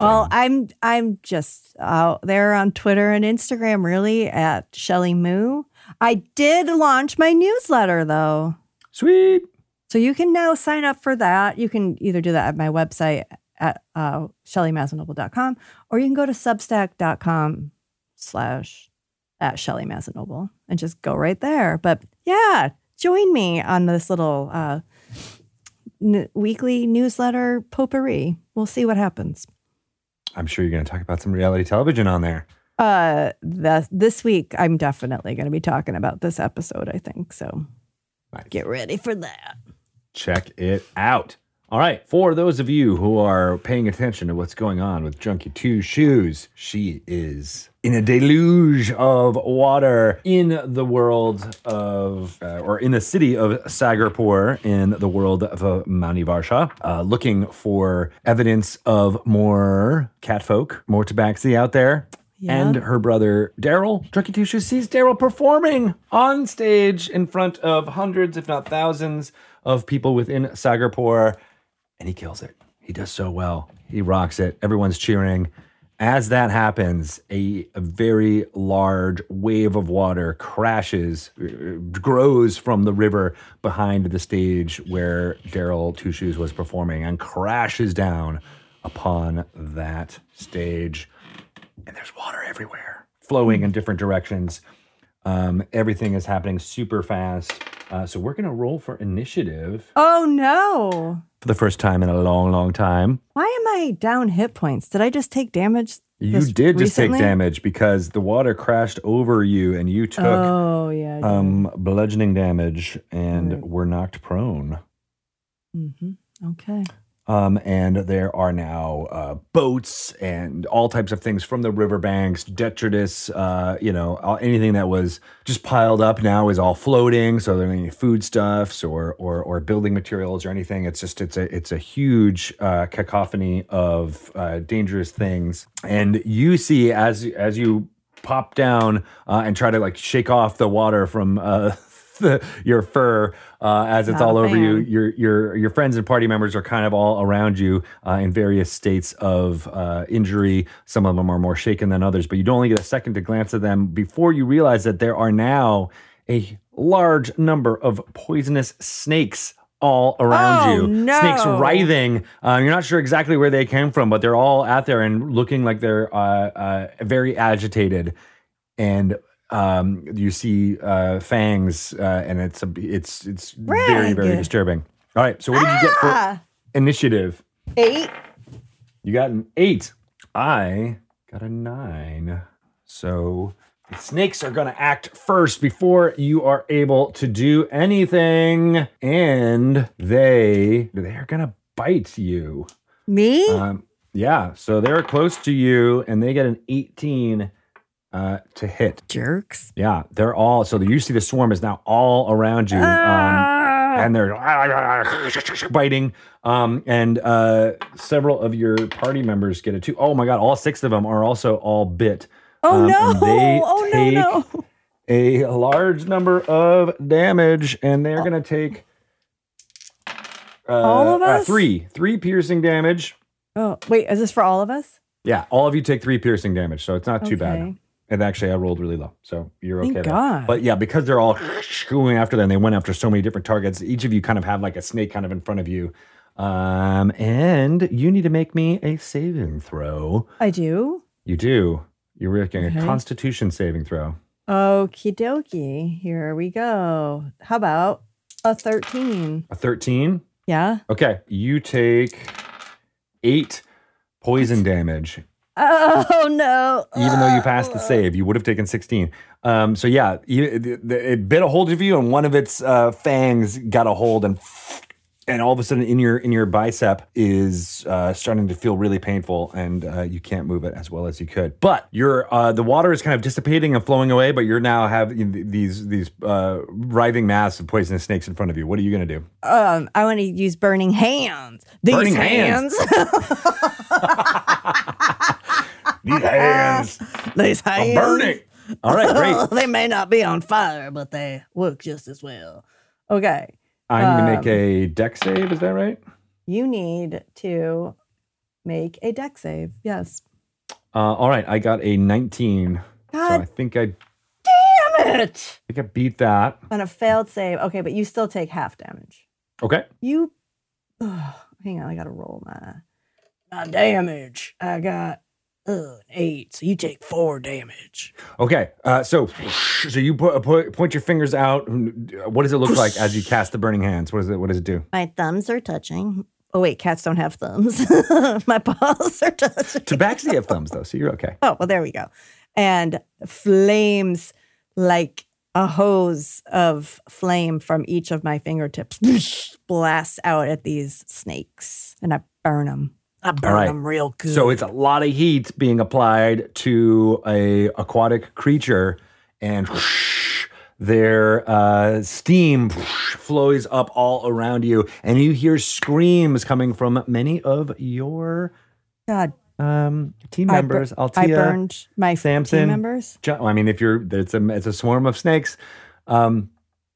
Well, I'm I'm just out there on Twitter and Instagram, really at Shelly Moo. I did launch my newsletter though,
Sweet.
so you can now sign up for that. You can either do that at my website at uh, ShellyMazzanoble.com, or you can go to Substack.com slash at Shelly Mazzanoble and just go right there. But yeah, join me on this little uh, n- weekly newsletter potpourri. We'll see what happens.
I'm sure you're going to talk about some reality television on there.
Uh, the, this week I'm definitely going to be talking about this episode. I think so.
Nice.
Get ready for that.
check it out. All right, for those of you who are paying attention to what's going on with Junkie Two Shoes, she is in a deluge of water in the world of, uh, or in the city of Sagarpur in the world of uh, Mani Varsha, uh, looking for evidence of more catfolk, more tabaxi out there.
Yeah.
And her brother Daryl, Shoes, sees Daryl performing on stage in front of hundreds, if not thousands, of people within Sagarpur, and he kills it. He does so well. He rocks it. Everyone's cheering. As that happens, a, a very large wave of water crashes, uh, grows from the river behind the stage where Daryl Two Shoes was performing and crashes down upon that stage and there's water everywhere, flowing in different directions. Um, everything is happening super fast. Uh, so we're gonna roll for initiative
Oh no!
for the first time in a long, long time.
Why am I down hit points? Did I just take damage?
You did just
recently?
take damage because the water crashed over you, and you took
Oh yeah.
Um, bludgeoning damage and
Right.
were knocked prone.
Mm-hmm. Okay.
Um, and there are now uh, boats and all types of things from the riverbanks, detritus, uh, you know, anything that was just piled up now is all floating. So there are any foodstuffs or, or or building materials or anything. It's just it's a it's a huge uh, cacophony of uh, dangerous things. And you see as as you pop down uh, and try to like shake off the water from uh, the, your fur uh, as it's
Not
all over you. Your your your friends and party members are kind of all around you uh, in various states of uh, injury. Some of them are more shaken than others, but you don't only get a second to glance at them before you realize that there are now a large number of poisonous snakes all around
Oh,
you.
no.
Snakes writhing. Uh, you're not sure exactly where they came from, but they're all out there and looking like they're uh, uh, very agitated. And um, you see uh, fangs, uh, and it's a, it's it's very very disturbing. All right, so what did you get for
Ah,
initiative?
eight.
You got an eight. I got a nine. So the snakes are going to act first before you are able to do anything, and they they're going to bite you.
Me?
Um, yeah, so they're close to you, and they get an eighteen uh, to hit.
Jerks.
Yeah, they're all so you see the swarm is now all around you. Um,
Ah.
and they're biting. Um, and uh, several of your party members get it too. Oh my god! All six of them are also all bit.
oh
um,
no!
they
Oh no!
take
No!
A large number of damage, and they're gonna take uh,
All of
uh,
us?
three, three piercing damage.
Oh wait, is this for all of us?
Yeah, all of you take three piercing damage, so it's not too bad. And actually, I rolled really low, so you're okay.
Thank
there.
God.
But yeah, because they're all going after them, they went after so many different targets. Each of you kind of have like a snake kind of in front of you. Um, and you need to make me a saving throw.
I do.
You do. You're making
Okay.
a Constitution saving throw.
Okie dokie. Here we go. How about a 13?
A 13.
Yeah.
Okay, you take eight poison damage.
Oh no.
Even though you passed the save, you would have taken 16. Um, so yeah, you, the, the, it bit a hold of you, and one of its uh, fangs got a hold, and and all of a sudden, in your in your bicep is uh, starting to feel really painful, and uh, you can't move it as well as you could. But your uh, the water is kind of dissipating and flowing away, but you're now have these these uh, writhing mass of poisonous snakes in front of you. What are you gonna do?
Um, I want to use burning hands. These
Burning hands. These hands
These
are
hands.
burning. All right, great.
they may not be on fire, but they work just as well. Okay.
I need to make
Um,
a deck save. Is that right?
You need to make a deck save. Yes.
Uh, all right, I got a 19. So I think I
damn it.
I think I beat that.
On a failed save. Okay, but you still take half damage.
Okay.
You hang on, I gotta roll my my damage. I got uh, eight, so you take four damage.
Okay. Uh, so so you put, put, point your fingers out. What does it look like as you cast the burning hands? What does it What does it do?
My thumbs are touching. Oh wait, cats don't have thumbs. my paws are touching.
Tabaxi have thumbs though, so you're okay.
Oh, well, there we go. And flames like a hose of flame from each of my fingertips blasts out at these snakes, and I burn them. I burn
right.
them real good.
So it's a lot of heat being applied to a aquatic creature, and their uh, steam flows up all around you, and you hear screams coming from many of your
God.
um, team
I bur-
members.
I burned my
Samson.
team members.
Jo- I mean, if you're, it's a, it's a swarm of snakes. Um,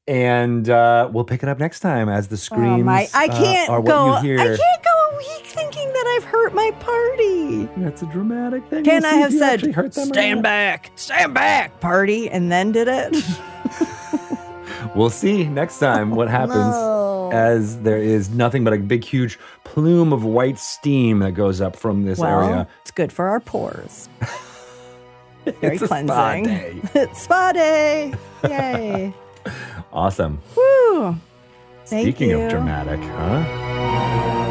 and uh, we'll pick it up next time as the screams
Oh my! I
uh,
can't
are what
go.
you hear.
I can't go a week thinking that I've hurt my party.
That's a dramatic thing.
Can I have said,
actually hurt them or
"Stand back, stand back, party," and then did it?
We'll see next time what happens
No.
as there is nothing but a big, huge plume of white steam that goes up from this
well,
area.
it's good for our pores. Very
It's a spa
cleansing.
day.
it's spa day! Yay!
Awesome.
Woo! Thank
Speaking
you.
of dramatic, huh?